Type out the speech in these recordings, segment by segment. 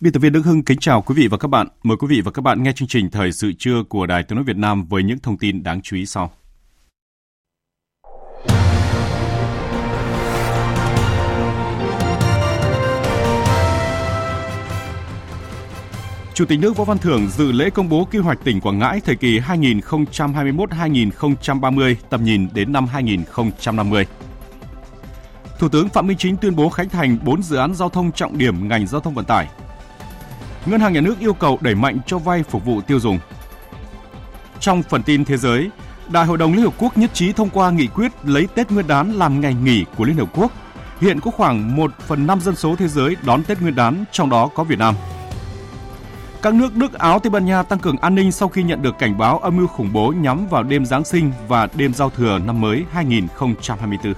Biên tập viên Đức Hưng kính chào quý vị và các bạn. Mời quý vị và các bạn nghe chương trình Thời sự trưa của Đài Tiếng nói Việt Nam với những thông tin đáng chú ý sau. Chủ tịch nước Võ Văn Thưởng dự lễ công bố quy hoạch tỉnh Quảng Ngãi thời kỳ 2021-2030, tầm nhìn đến năm 2050. Thủ tướng Phạm Minh Chính tuyên bố khánh thành 4 dự án giao thông trọng điểm ngành giao thông vận tải. Ngân hàng Nhà nước yêu cầu đẩy mạnh cho vay phục vụ tiêu dùng. Trong phần tin thế giới, Đại hội đồng Liên Hợp Quốc nhất trí thông qua nghị quyết lấy Tết Nguyên đán làm ngày nghỉ của Liên Hợp Quốc. Hiện có khoảng 1 phần 5 dân số thế giới đón Tết Nguyên đán, trong đó có Việt Nam. Các nước Đức, Áo, Tây Ban Nha tăng cường an ninh sau khi nhận được cảnh báo âm mưu khủng bố nhắm vào đêm Giáng sinh và đêm giao thừa năm mới 2024.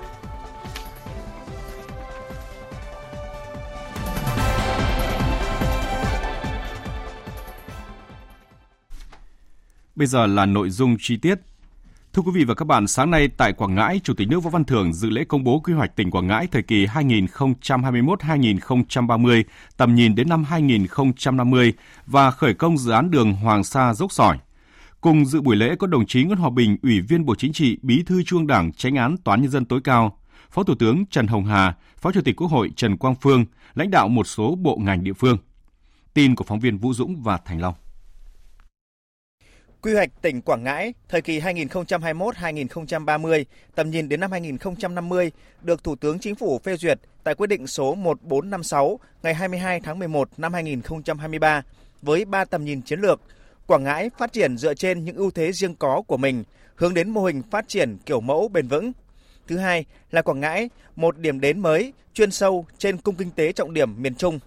Bây giờ là nội dung chi tiết. Thưa quý vị và các bạn, sáng nay tại Quảng Ngãi, Chủ tịch nước Võ Văn Thưởng dự lễ công bố quy hoạch tỉnh Quảng Ngãi thời kỳ 2021-2030, tầm nhìn đến năm 2050 và khởi công dự án đường Hoàng Sa dốc sỏi. Cùng dự buổi lễ có đồng chí Nguyễn Hòa Bình, Ủy viên Bộ Chính trị, Bí thư Trung Đảng, Tránh án Toán nhân dân tối cao, Phó Thủ tướng Trần Hồng Hà, Phó Chủ tịch Quốc hội Trần Quang Phương, lãnh đạo một số bộ ngành địa phương. Tin của phóng viên Vũ Dũng và Thành Long. Quy hoạch tỉnh Quảng Ngãi thời kỳ 2021-2030, tầm nhìn đến năm 2050 được Thủ tướng Chính phủ phê duyệt tại quyết định số 1456 ngày 22 tháng 11 năm 2023 với 3 tầm nhìn chiến lược. Quảng Ngãi phát triển dựa trên những ưu thế riêng có của mình, hướng đến mô hình phát triển kiểu mẫu bền vững. Thứ hai là Quảng Ngãi, một điểm đến mới, chuyên sâu trên cung kinh tế trọng điểm miền Trung.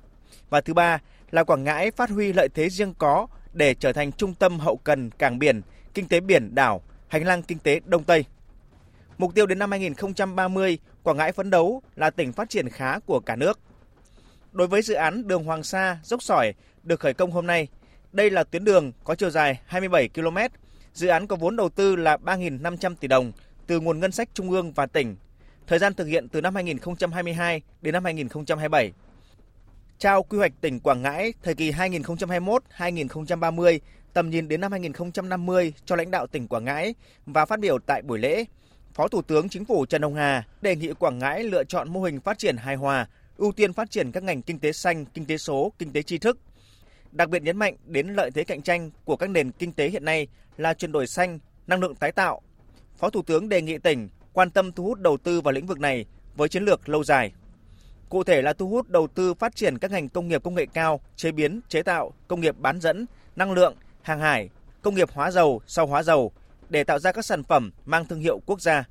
Và thứ ba là Quảng Ngãi phát huy lợi thế riêng có để trở thành trung tâm hậu cần cảng biển, kinh tế biển đảo, hành lang kinh tế Đông Tây. Mục tiêu đến năm 2030, Quảng Ngãi phấn đấu là tỉnh phát triển khá của cả nước. Đối với dự án đường Hoàng Sa dốc sỏi được khởi công hôm nay, đây là tuyến đường có chiều dài 27 km. Dự án có vốn đầu tư là 3.500 tỷ đồng từ nguồn ngân sách trung ương và tỉnh. Thời gian thực hiện từ năm 2022 đến năm 2027 trao quy hoạch tỉnh Quảng Ngãi thời kỳ 2021-2030, tầm nhìn đến năm 2050 cho lãnh đạo tỉnh Quảng Ngãi và phát biểu tại buổi lễ. Phó Thủ tướng Chính phủ Trần Hồng Hà đề nghị Quảng Ngãi lựa chọn mô hình phát triển hài hòa, ưu tiên phát triển các ngành kinh tế xanh, kinh tế số, kinh tế tri thức. Đặc biệt nhấn mạnh đến lợi thế cạnh tranh của các nền kinh tế hiện nay là chuyển đổi xanh, năng lượng tái tạo. Phó Thủ tướng đề nghị tỉnh quan tâm thu hút đầu tư vào lĩnh vực này với chiến lược lâu dài. Cụ thể là thu hút đầu tư phát triển các ngành công nghiệp công nghệ cao, chế biến, chế tạo, công nghiệp bán dẫn, năng lượng, hàng hải, công nghiệp hóa dầu, sau hóa dầu để tạo ra các sản phẩm mang thương hiệu quốc gia.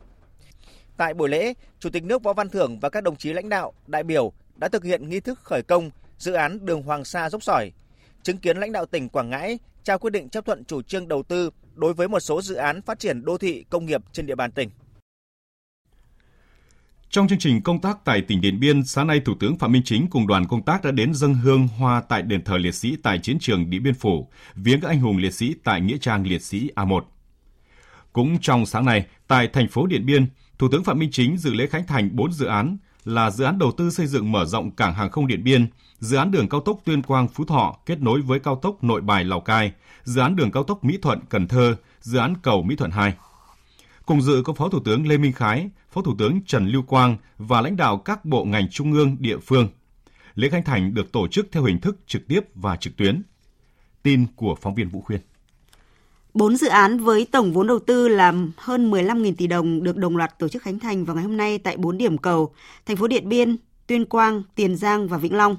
Tại buổi lễ, Chủ tịch nước Võ Văn Thưởng và các đồng chí lãnh đạo, đại biểu đã thực hiện nghi thức khởi công dự án đường Hoàng Sa dốc sỏi, chứng kiến lãnh đạo tỉnh Quảng Ngãi trao quyết định chấp thuận chủ trương đầu tư đối với một số dự án phát triển đô thị công nghiệp trên địa bàn tỉnh. Trong chương trình công tác tại tỉnh Điện Biên, sáng nay Thủ tướng Phạm Minh Chính cùng đoàn công tác đã đến dâng hương hoa tại đền thờ liệt sĩ tại chiến trường Điện Biên Phủ, viếng các anh hùng liệt sĩ tại Nghĩa trang liệt sĩ A1. Cũng trong sáng nay, tại thành phố Điện Biên, Thủ tướng Phạm Minh Chính dự lễ khánh thành 4 dự án là dự án đầu tư xây dựng mở rộng cảng hàng không Điện Biên, dự án đường cao tốc Tuyên Quang Phú Thọ kết nối với cao tốc Nội Bài Lào Cai, dự án đường cao tốc Mỹ Thuận Cần Thơ, dự án cầu Mỹ Thuận 2. Cùng dự có Phó Thủ tướng Lê Minh Khái, Phó Thủ tướng Trần Lưu Quang và lãnh đạo các bộ ngành trung ương địa phương. Lễ khánh thành được tổ chức theo hình thức trực tiếp và trực tuyến. Tin của phóng viên Vũ Khuyên. Bốn dự án với tổng vốn đầu tư là hơn 15.000 tỷ đồng được đồng loạt tổ chức khánh thành vào ngày hôm nay tại 4 điểm cầu, thành phố Điện Biên, Tuyên Quang, Tiền Giang và Vĩnh Long.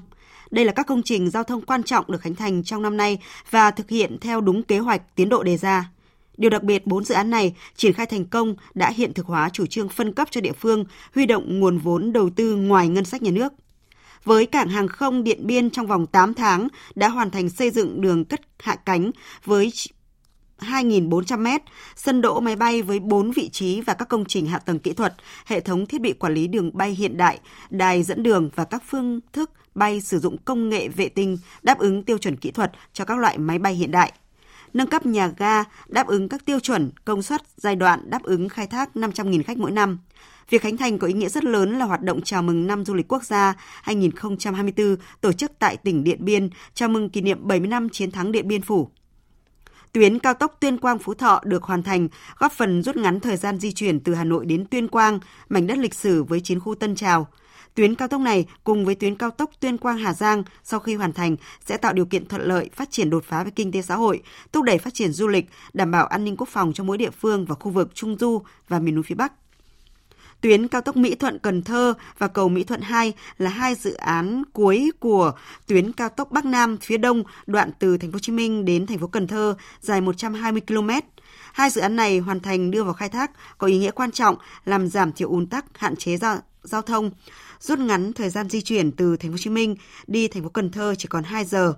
Đây là các công trình giao thông quan trọng được khánh thành trong năm nay và thực hiện theo đúng kế hoạch tiến độ đề ra. Điều đặc biệt, bốn dự án này triển khai thành công đã hiện thực hóa chủ trương phân cấp cho địa phương huy động nguồn vốn đầu tư ngoài ngân sách nhà nước. Với cảng hàng không Điện Biên trong vòng 8 tháng đã hoàn thành xây dựng đường cất hạ cánh với 2.400 m, sân đỗ máy bay với 4 vị trí và các công trình hạ tầng kỹ thuật, hệ thống thiết bị quản lý đường bay hiện đại, đài dẫn đường và các phương thức bay sử dụng công nghệ vệ tinh đáp ứng tiêu chuẩn kỹ thuật cho các loại máy bay hiện đại. Nâng cấp nhà ga đáp ứng các tiêu chuẩn công suất giai đoạn đáp ứng khai thác 500.000 khách mỗi năm. Việc khánh thành có ý nghĩa rất lớn là hoạt động chào mừng năm du lịch quốc gia 2024 tổ chức tại tỉnh Điện Biên, chào mừng kỷ niệm 70 năm chiến thắng Điện Biên Phủ. Tuyến cao tốc Tuyên Quang Phú Thọ được hoàn thành, góp phần rút ngắn thời gian di chuyển từ Hà Nội đến Tuyên Quang, mảnh đất lịch sử với chiến khu Tân Trào. Tuyến cao tốc này cùng với tuyến cao tốc Tuyên Quang Hà Giang sau khi hoàn thành sẽ tạo điều kiện thuận lợi phát triển đột phá về kinh tế xã hội, thúc đẩy phát triển du lịch, đảm bảo an ninh quốc phòng cho mỗi địa phương và khu vực Trung Du và miền núi phía Bắc. Tuyến cao tốc Mỹ Thuận Cần Thơ và cầu Mỹ Thuận 2 là hai dự án cuối của tuyến cao tốc Bắc Nam phía Đông đoạn từ thành phố Hồ Chí Minh đến thành phố Cần Thơ dài 120 km. Hai dự án này hoàn thành đưa vào khai thác có ý nghĩa quan trọng làm giảm thiểu ùn tắc, hạn chế giao, giao thông, rút ngắn thời gian di chuyển từ thành phố Hồ Chí Minh đi thành phố Cần Thơ chỉ còn 2 giờ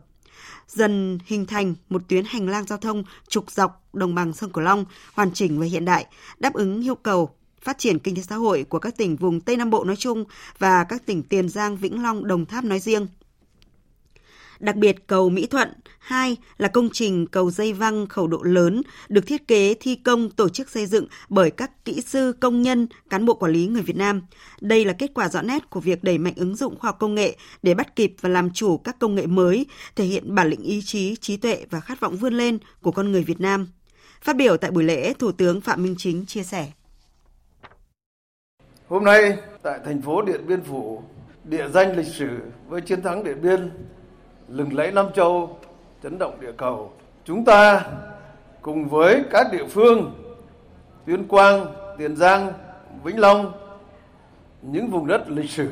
dần hình thành một tuyến hành lang giao thông trục dọc đồng bằng sông Cửu Long hoàn chỉnh và hiện đại, đáp ứng yêu cầu phát triển kinh tế xã hội của các tỉnh vùng Tây Nam Bộ nói chung và các tỉnh Tiền Giang, Vĩnh Long, Đồng Tháp nói riêng. Đặc biệt, cầu Mỹ Thuận 2 là công trình cầu dây văng khẩu độ lớn được thiết kế thi công tổ chức xây dựng bởi các kỹ sư, công nhân, cán bộ quản lý người Việt Nam. Đây là kết quả rõ nét của việc đẩy mạnh ứng dụng khoa học công nghệ để bắt kịp và làm chủ các công nghệ mới, thể hiện bản lĩnh ý chí, trí tuệ và khát vọng vươn lên của con người Việt Nam. Phát biểu tại buổi lễ, Thủ tướng Phạm Minh Chính chia sẻ. Hôm nay tại thành phố Điện Biên Phủ, địa danh lịch sử với chiến thắng Điện Biên, lừng lẫy Nam Châu, chấn động địa cầu, chúng ta cùng với các địa phương Tuyên Quang, Tiền Giang, Vĩnh Long, những vùng đất lịch sử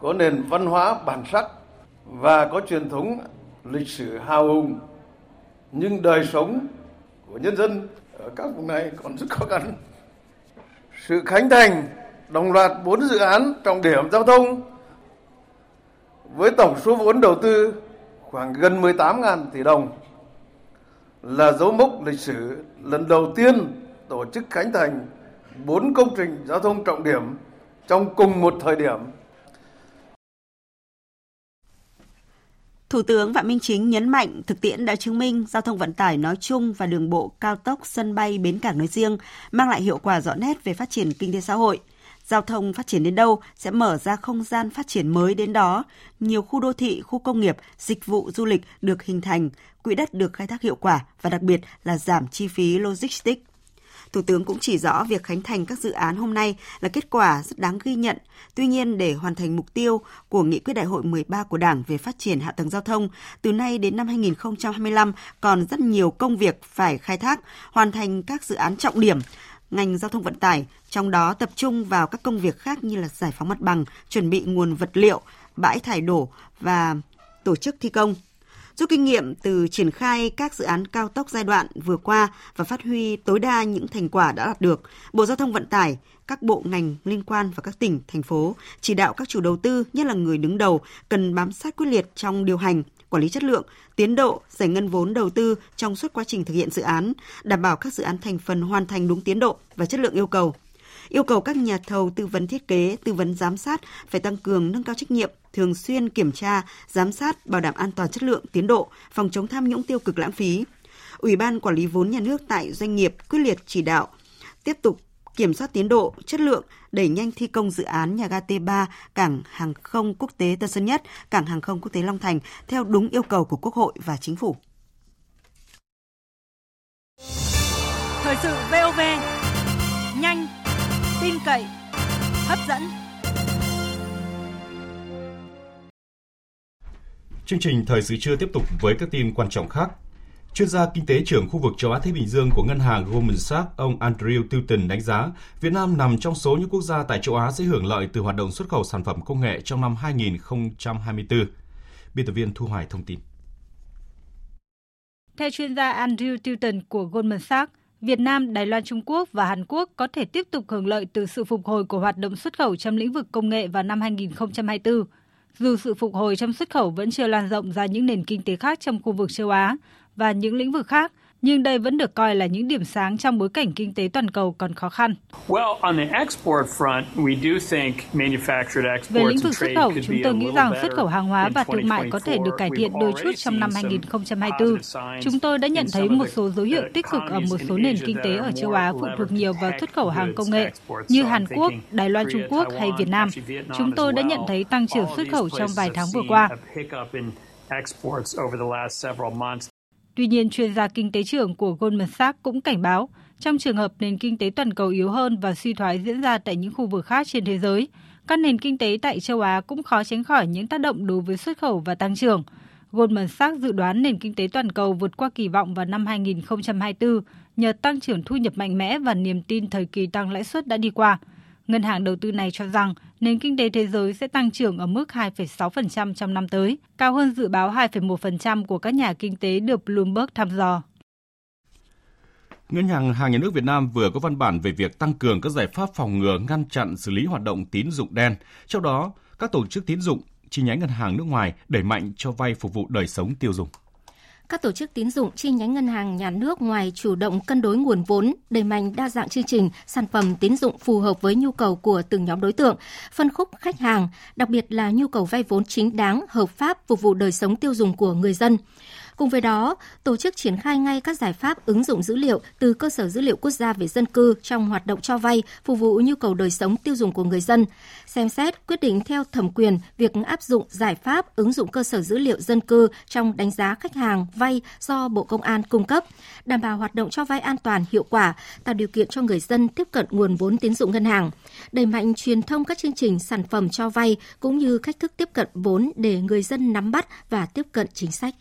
có nền văn hóa bản sắc và có truyền thống lịch sử hào hùng nhưng đời sống của nhân dân ở các vùng này còn rất khó khăn. Sự khánh thành đồng loạt 4 dự án trọng điểm giao thông với tổng số vốn đầu tư khoảng gần 18.000 tỷ đồng là dấu mốc lịch sử lần đầu tiên tổ chức khánh thành bốn công trình giao thông trọng điểm trong cùng một thời điểm. Thủ tướng Phạm Minh Chính nhấn mạnh thực tiễn đã chứng minh giao thông vận tải nói chung và đường bộ cao tốc sân bay bến cảng nói riêng mang lại hiệu quả rõ nét về phát triển kinh tế xã hội – Giao thông phát triển đến đâu sẽ mở ra không gian phát triển mới đến đó. Nhiều khu đô thị, khu công nghiệp, dịch vụ du lịch được hình thành, quỹ đất được khai thác hiệu quả và đặc biệt là giảm chi phí logistics. Thủ tướng cũng chỉ rõ việc khánh thành các dự án hôm nay là kết quả rất đáng ghi nhận. Tuy nhiên, để hoàn thành mục tiêu của Nghị quyết Đại hội 13 của Đảng về phát triển hạ tầng giao thông, từ nay đến năm 2025 còn rất nhiều công việc phải khai thác, hoàn thành các dự án trọng điểm, ngành giao thông vận tải, trong đó tập trung vào các công việc khác như là giải phóng mặt bằng, chuẩn bị nguồn vật liệu, bãi thải đổ và tổ chức thi công. Rút kinh nghiệm từ triển khai các dự án cao tốc giai đoạn vừa qua và phát huy tối đa những thành quả đã đạt được, Bộ Giao thông Vận tải, các bộ ngành liên quan và các tỉnh, thành phố chỉ đạo các chủ đầu tư, nhất là người đứng đầu, cần bám sát quyết liệt trong điều hành, quản lý chất lượng, tiến độ, giải ngân vốn đầu tư trong suốt quá trình thực hiện dự án, đảm bảo các dự án thành phần hoàn thành đúng tiến độ và chất lượng yêu cầu. Yêu cầu các nhà thầu tư vấn thiết kế, tư vấn giám sát phải tăng cường nâng cao trách nhiệm, thường xuyên kiểm tra, giám sát, bảo đảm an toàn chất lượng, tiến độ, phòng chống tham nhũng tiêu cực lãng phí. Ủy ban quản lý vốn nhà nước tại doanh nghiệp quyết liệt chỉ đạo tiếp tục kiểm soát tiến độ, chất lượng, đẩy nhanh thi công dự án nhà ga T3, cảng hàng không quốc tế Tân Sơn Nhất, cảng hàng không quốc tế Long Thành theo đúng yêu cầu của Quốc hội và Chính phủ. Thời sự VOV, nhanh, tin cậy, hấp dẫn. Chương trình Thời sự trưa tiếp tục với các tin quan trọng khác. Chuyên gia kinh tế trưởng khu vực châu Á Thái Bình Dương của ngân hàng Goldman Sachs, ông Andrew Tilton đánh giá, Việt Nam nằm trong số những quốc gia tại châu Á sẽ hưởng lợi từ hoạt động xuất khẩu sản phẩm công nghệ trong năm 2024. Biên tập viên Thu Hoài thông tin. Theo chuyên gia Andrew Tilton của Goldman Sachs, Việt Nam, Đài Loan Trung Quốc và Hàn Quốc có thể tiếp tục hưởng lợi từ sự phục hồi của hoạt động xuất khẩu trong lĩnh vực công nghệ vào năm 2024. Dù sự phục hồi trong xuất khẩu vẫn chưa lan rộng ra những nền kinh tế khác trong khu vực châu Á và những lĩnh vực khác, nhưng đây vẫn được coi là những điểm sáng trong bối cảnh kinh tế toàn cầu còn khó khăn. Về lĩnh vực xuất khẩu, chúng tôi nghĩ rằng xuất khẩu hàng hóa và thương mại có thể được cải thiện đôi chút trong năm 2024. Chúng tôi đã nhận thấy một số dấu hiệu tích cực ở một số nền kinh tế ở châu Á phụ thuộc nhiều vào xuất khẩu hàng công nghệ như Hàn Quốc, Đài Loan Trung Quốc hay Việt Nam. Chúng tôi đã nhận thấy tăng trưởng xuất khẩu trong vài tháng vừa qua. Tuy nhiên, chuyên gia kinh tế trưởng của Goldman Sachs cũng cảnh báo, trong trường hợp nền kinh tế toàn cầu yếu hơn và suy thoái diễn ra tại những khu vực khác trên thế giới, các nền kinh tế tại châu Á cũng khó tránh khỏi những tác động đối với xuất khẩu và tăng trưởng. Goldman Sachs dự đoán nền kinh tế toàn cầu vượt qua kỳ vọng vào năm 2024 nhờ tăng trưởng thu nhập mạnh mẽ và niềm tin thời kỳ tăng lãi suất đã đi qua. Ngân hàng đầu tư này cho rằng nền kinh tế thế giới sẽ tăng trưởng ở mức 2,6% trong năm tới, cao hơn dự báo 2,1% của các nhà kinh tế được Bloomberg thăm dò. Ngân hàng Hàng Nhà nước Việt Nam vừa có văn bản về việc tăng cường các giải pháp phòng ngừa, ngăn chặn, xử lý hoạt động tín dụng đen. Trong đó, các tổ chức tín dụng, chi nhánh ngân hàng nước ngoài đẩy mạnh cho vay phục vụ đời sống tiêu dùng các tổ chức tín dụng chi nhánh ngân hàng nhà nước ngoài chủ động cân đối nguồn vốn, đẩy mạnh đa dạng chương trình, sản phẩm tín dụng phù hợp với nhu cầu của từng nhóm đối tượng, phân khúc khách hàng, đặc biệt là nhu cầu vay vốn chính đáng, hợp pháp phục vụ đời sống tiêu dùng của người dân. Cùng với đó, tổ chức triển khai ngay các giải pháp ứng dụng dữ liệu từ cơ sở dữ liệu quốc gia về dân cư trong hoạt động cho vay, phục vụ nhu cầu đời sống tiêu dùng của người dân. Xem xét quyết định theo thẩm quyền việc áp dụng giải pháp ứng dụng cơ sở dữ liệu dân cư trong đánh giá khách hàng vay do Bộ Công an cung cấp, đảm bảo hoạt động cho vay an toàn, hiệu quả, tạo điều kiện cho người dân tiếp cận nguồn vốn tín dụng ngân hàng, đẩy mạnh truyền thông các chương trình sản phẩm cho vay cũng như cách thức tiếp cận vốn để người dân nắm bắt và tiếp cận chính sách.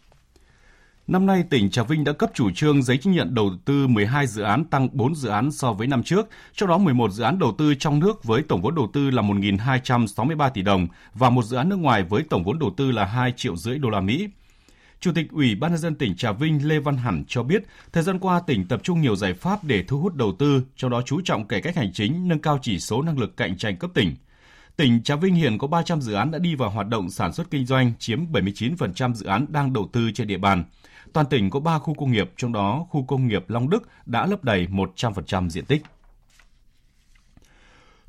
Năm nay, tỉnh Trà Vinh đã cấp chủ trương giấy chứng nhận đầu tư 12 dự án tăng 4 dự án so với năm trước, trong đó 11 dự án đầu tư trong nước với tổng vốn đầu tư là 1.263 tỷ đồng và một dự án nước ngoài với tổng vốn đầu tư là 2 triệu rưỡi đô la Mỹ. Chủ tịch Ủy ban nhân dân tỉnh Trà Vinh Lê Văn Hẳn cho biết, thời gian qua tỉnh tập trung nhiều giải pháp để thu hút đầu tư, trong đó chú trọng cải cách hành chính, nâng cao chỉ số năng lực cạnh tranh cấp tỉnh. Tỉnh Trà Vinh hiện có 300 dự án đã đi vào hoạt động sản xuất kinh doanh, chiếm 79% dự án đang đầu tư trên địa bàn. Toàn tỉnh có 3 khu công nghiệp, trong đó khu công nghiệp Long Đức đã lấp đầy 100% diện tích.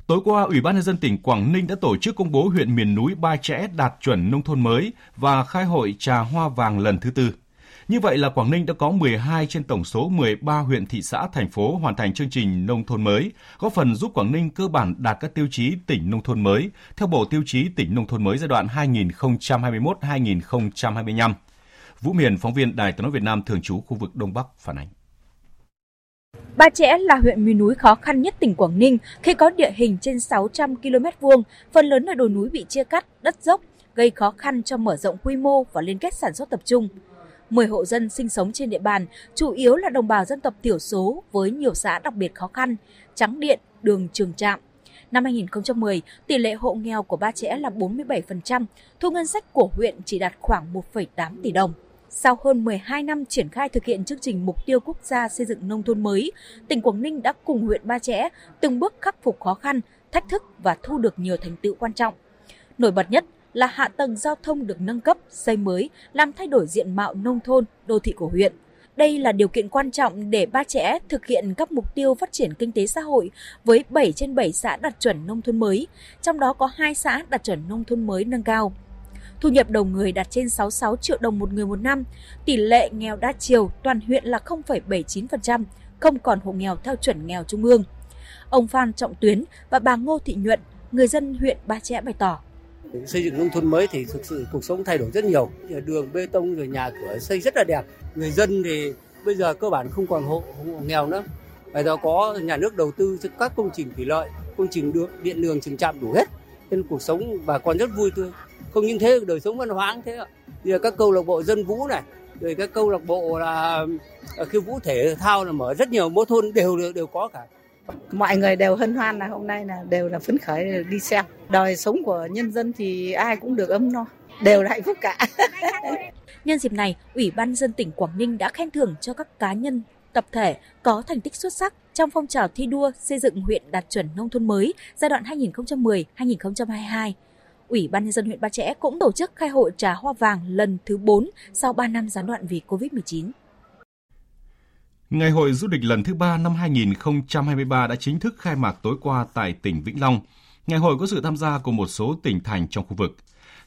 Tối qua, Ủy ban nhân dân tỉnh Quảng Ninh đã tổ chức công bố huyện miền núi Ba Chẽ đạt chuẩn nông thôn mới và khai hội trà hoa vàng lần thứ tư. Như vậy là Quảng Ninh đã có 12 trên tổng số 13 huyện thị xã thành phố hoàn thành chương trình nông thôn mới, góp phần giúp Quảng Ninh cơ bản đạt các tiêu chí tỉnh nông thôn mới theo Bộ Tiêu chí tỉnh nông thôn mới giai đoạn 2021-2025. Vũ Miền, phóng viên Đài Tiếng nói Việt Nam thường trú khu vực Đông Bắc phản ánh. Ba Chẽ là huyện miền núi khó khăn nhất tỉnh Quảng Ninh khi có địa hình trên 600 km vuông, phần lớn là đồi núi bị chia cắt, đất dốc, gây khó khăn cho mở rộng quy mô và liên kết sản xuất tập trung. 10 hộ dân sinh sống trên địa bàn, chủ yếu là đồng bào dân tộc thiểu số với nhiều xã đặc biệt khó khăn, trắng điện, đường trường trạm. Năm 2010, tỷ lệ hộ nghèo của Ba Chẽ là 47%, thu ngân sách của huyện chỉ đạt khoảng 1,8 tỷ đồng. Sau hơn 12 năm triển khai thực hiện chương trình mục tiêu quốc gia xây dựng nông thôn mới, tỉnh Quảng Ninh đã cùng huyện Ba Chẽ từng bước khắc phục khó khăn, thách thức và thu được nhiều thành tựu quan trọng. Nổi bật nhất là hạ tầng giao thông được nâng cấp, xây mới, làm thay đổi diện mạo nông thôn, đô thị của huyện. Đây là điều kiện quan trọng để Ba Chẽ thực hiện các mục tiêu phát triển kinh tế xã hội với 7 trên 7 xã đạt chuẩn nông thôn mới, trong đó có 2 xã đạt chuẩn nông thôn mới nâng cao. Thu nhập đầu người đạt trên 66 triệu đồng một người một năm, tỷ lệ nghèo đa chiều toàn huyện là 0,79%, không còn hộ nghèo theo chuẩn nghèo trung ương. Ông Phan Trọng Tuyến và bà Ngô Thị Nhuận, người dân huyện Ba Chẽ bày tỏ. Xây dựng nông thôn mới thì thực sự cuộc sống thay đổi rất nhiều. Đường bê tông rồi nhà cửa xây rất là đẹp. Người dân thì bây giờ cơ bản không còn hộ, hộ nghèo nữa. Bây giờ có nhà nước đầu tư cho các công trình thủy lợi, công trình đường, điện đường, trường trạm đủ hết. Nên cuộc sống bà con rất vui tươi. Không những thế đời sống văn hóa cũng thế ạ. Bây giờ các câu lạc bộ dân vũ này, rồi các câu lạc bộ là khiêu vũ thể thao là mở rất nhiều mỗi thôn đều đều, đều có cả mọi người đều hân hoan là hôm nay là đều là phấn khởi đi xem đời sống của nhân dân thì ai cũng được ấm no đều là hạnh phúc cả Nhân dịp này, Ủy ban dân tỉnh Quảng Ninh đã khen thưởng cho các cá nhân, tập thể có thành tích xuất sắc trong phong trào thi đua xây dựng huyện đạt chuẩn nông thôn mới giai đoạn 2010-2022. Ủy ban nhân dân huyện Ba Chẽ cũng tổ chức khai hội trà hoa vàng lần thứ 4 sau 3 năm gián đoạn vì Covid-19. Ngày hội du lịch lần thứ 3 năm 2023 đã chính thức khai mạc tối qua tại tỉnh Vĩnh Long. Ngày hội có sự tham gia của một số tỉnh thành trong khu vực.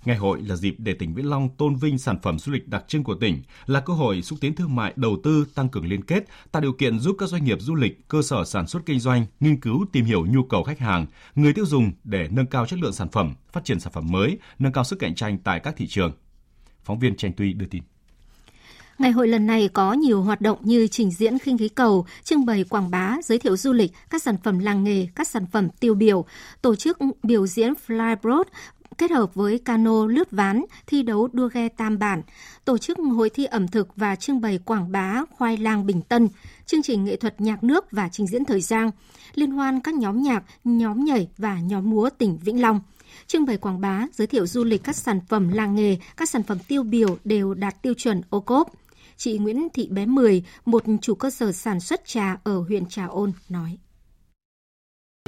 Ngày hội là dịp để tỉnh Vĩnh Long tôn vinh sản phẩm du lịch đặc trưng của tỉnh, là cơ hội xúc tiến thương mại, đầu tư, tăng cường liên kết, tạo điều kiện giúp các doanh nghiệp du lịch, cơ sở sản xuất kinh doanh nghiên cứu tìm hiểu nhu cầu khách hàng, người tiêu dùng để nâng cao chất lượng sản phẩm, phát triển sản phẩm mới, nâng cao sức cạnh tranh tại các thị trường. Phóng viên Tranh Tuy đưa tin. Ngày hội lần này có nhiều hoạt động như trình diễn khinh khí cầu, trưng bày quảng bá, giới thiệu du lịch, các sản phẩm làng nghề, các sản phẩm tiêu biểu, tổ chức biểu diễn flyboard kết hợp với cano lướt ván, thi đấu đua ghe tam bản, tổ chức hội thi ẩm thực và trưng bày quảng bá khoai lang Bình Tân, chương trình nghệ thuật nhạc nước và trình diễn thời gian, liên hoan các nhóm nhạc, nhóm nhảy và nhóm múa tỉnh Vĩnh Long. Trưng bày quảng bá, giới thiệu du lịch các sản phẩm làng nghề, các sản phẩm tiêu biểu đều đạt tiêu chuẩn ô cốp. Chị Nguyễn Thị Bé Mười, một chủ cơ sở sản xuất trà ở huyện Trà Ôn, nói.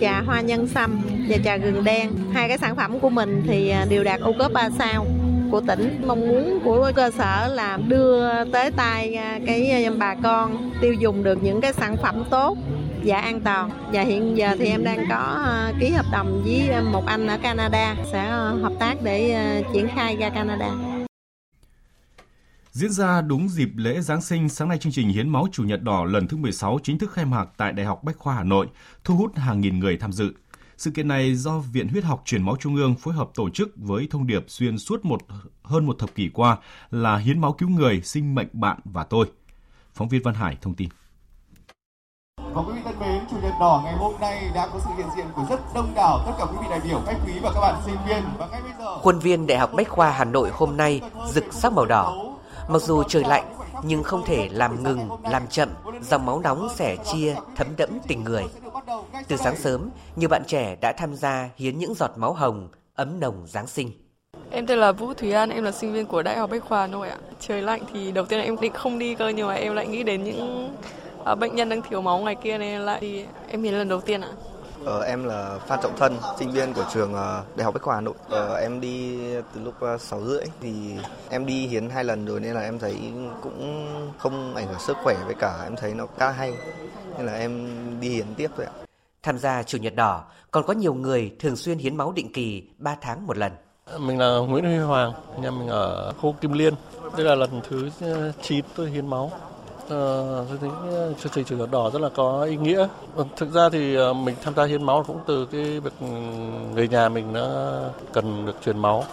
Trà hoa nhân sâm và trà gừng đen, hai cái sản phẩm của mình thì à, đều đạt ô cốp 3 sao của tỉnh. Mong muốn của cơ sở là đưa tới tay à, cái à, bà con tiêu dùng được những cái sản phẩm tốt và an toàn. Và hiện giờ thì em đang có ký hợp đồng với một anh ở Canada sẽ hợp tác để triển khai ra Canada. Diễn ra đúng dịp lễ Giáng sinh, sáng nay chương trình Hiến máu Chủ nhật đỏ lần thứ 16 chính thức khai mạc tại Đại học Bách khoa Hà Nội, thu hút hàng nghìn người tham dự. Sự kiện này do Viện Huyết học Truyền máu Trung ương phối hợp tổ chức với thông điệp xuyên suốt một hơn một thập kỷ qua là hiến máu cứu người, sinh mệnh bạn và tôi. Phóng viên Văn Hải thông tin. Và quý vị thân mến, Chủ nhật đỏ ngày hôm nay đã có sự hiện diện của rất đông đảo tất cả quý vị đại biểu, khách quý và các bạn sinh viên. Và ngay bây giờ, khuôn viên Đại học Bách khoa Hà Nội hôm nay rực sắc màu đỏ Mặc dù trời lạnh, nhưng không thể làm ngừng, làm chậm, dòng máu nóng sẻ chia, thấm đẫm tình người. Từ sáng sớm, nhiều bạn trẻ đã tham gia hiến những giọt máu hồng, ấm nồng Giáng sinh. Em tên là Vũ Thúy An, em là sinh viên của Đại học Bách khoa Hà Nội ạ. Trời lạnh thì đầu tiên là em định không đi cơ nhưng mà em lại nghĩ đến những à, bệnh nhân đang thiếu máu ngày kia nên lại đi. Em hiến lần đầu tiên ạ. Ờ, em là Phan Trọng Thân, sinh viên của trường ờ, Đại học Bách khoa Hà Nội. Ờ, em đi từ lúc 6 ờ, rưỡi thì em đi hiến hai lần rồi nên là em thấy cũng không ảnh hưởng sức khỏe với cả em thấy nó khá hay nên là em đi hiến tiếp thôi ạ. Tham gia Chủ nhật đỏ còn có nhiều người thường xuyên hiến máu định kỳ 3 tháng một lần. Mình là Nguyễn Huy Hoàng, nhà mình ở khu Kim Liên. Đây là lần thứ 9 tôi hiến máu. Ờ, tôi thấy ờ, chương trình chủ nhật đỏ rất là có ý nghĩa. Ờ, thực ra thì ờ, mình tham gia hiến máu cũng từ cái việc ừ, người nhà mình nó cần được truyền máu.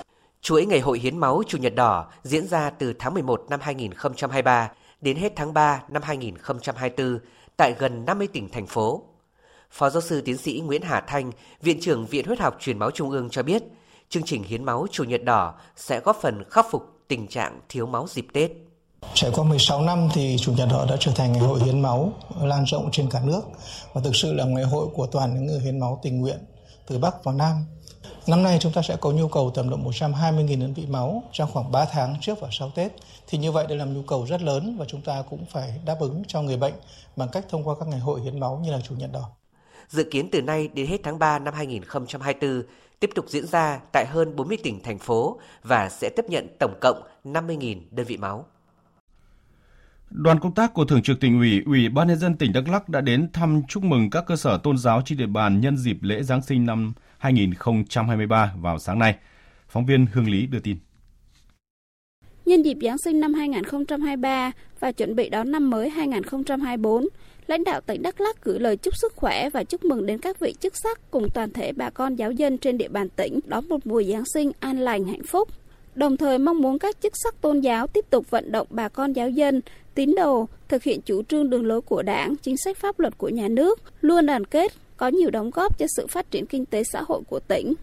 Chuỗi ngày hội hiến máu Chủ nhật đỏ diễn ra từ tháng 11 năm 2023 đến hết tháng 3 năm 2024 tại gần 50 tỉnh thành phố. Phó giáo sư tiến sĩ Nguyễn Hà Thanh, Viện trưởng Viện Huyết học Truyền máu Trung ương cho biết, chương trình hiến máu Chủ nhật đỏ sẽ góp phần khắc phục tình trạng thiếu máu dịp Tết. Trải qua 16 năm thì Chủ nhật đỏ đã trở thành ngày hội hiến máu lan rộng trên cả nước và thực sự là ngày hội của toàn những người hiến máu tình nguyện từ Bắc vào Nam. Năm nay chúng ta sẽ có nhu cầu tầm độ 120.000 đơn vị máu trong khoảng 3 tháng trước và sau Tết. Thì như vậy đây là nhu cầu rất lớn và chúng ta cũng phải đáp ứng cho người bệnh bằng cách thông qua các ngày hội hiến máu như là Chủ nhật đỏ. Dự kiến từ nay đến hết tháng 3 năm 2024 tiếp tục diễn ra tại hơn 40 tỉnh, thành phố và sẽ tiếp nhận tổng cộng 50.000 đơn vị máu. Đoàn công tác của Thường trực tỉnh ủy, Ủy ban nhân dân tỉnh Đắk Lắk đã đến thăm chúc mừng các cơ sở tôn giáo trên địa bàn nhân dịp lễ Giáng sinh năm 2023 vào sáng nay. Phóng viên Hương Lý đưa tin. Nhân dịp Giáng sinh năm 2023 và chuẩn bị đón năm mới 2024, lãnh đạo tỉnh Đắk Lắk gửi lời chúc sức khỏe và chúc mừng đến các vị chức sắc cùng toàn thể bà con giáo dân trên địa bàn tỉnh đón một mùa Giáng sinh an lành hạnh phúc đồng thời mong muốn các chức sắc tôn giáo tiếp tục vận động bà con giáo dân, tín đồ thực hiện chủ trương đường lối của Đảng, chính sách pháp luật của nhà nước, luôn đoàn kết, có nhiều đóng góp cho sự phát triển kinh tế xã hội của tỉnh.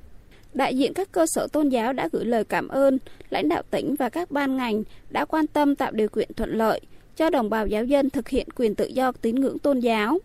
đại diện các cơ sở tôn giáo đã gửi lời cảm ơn lãnh đạo tỉnh và các ban ngành đã quan tâm tạo điều kiện thuận lợi cho đồng bào giáo dân thực hiện quyền tự do tín ngưỡng tôn giáo.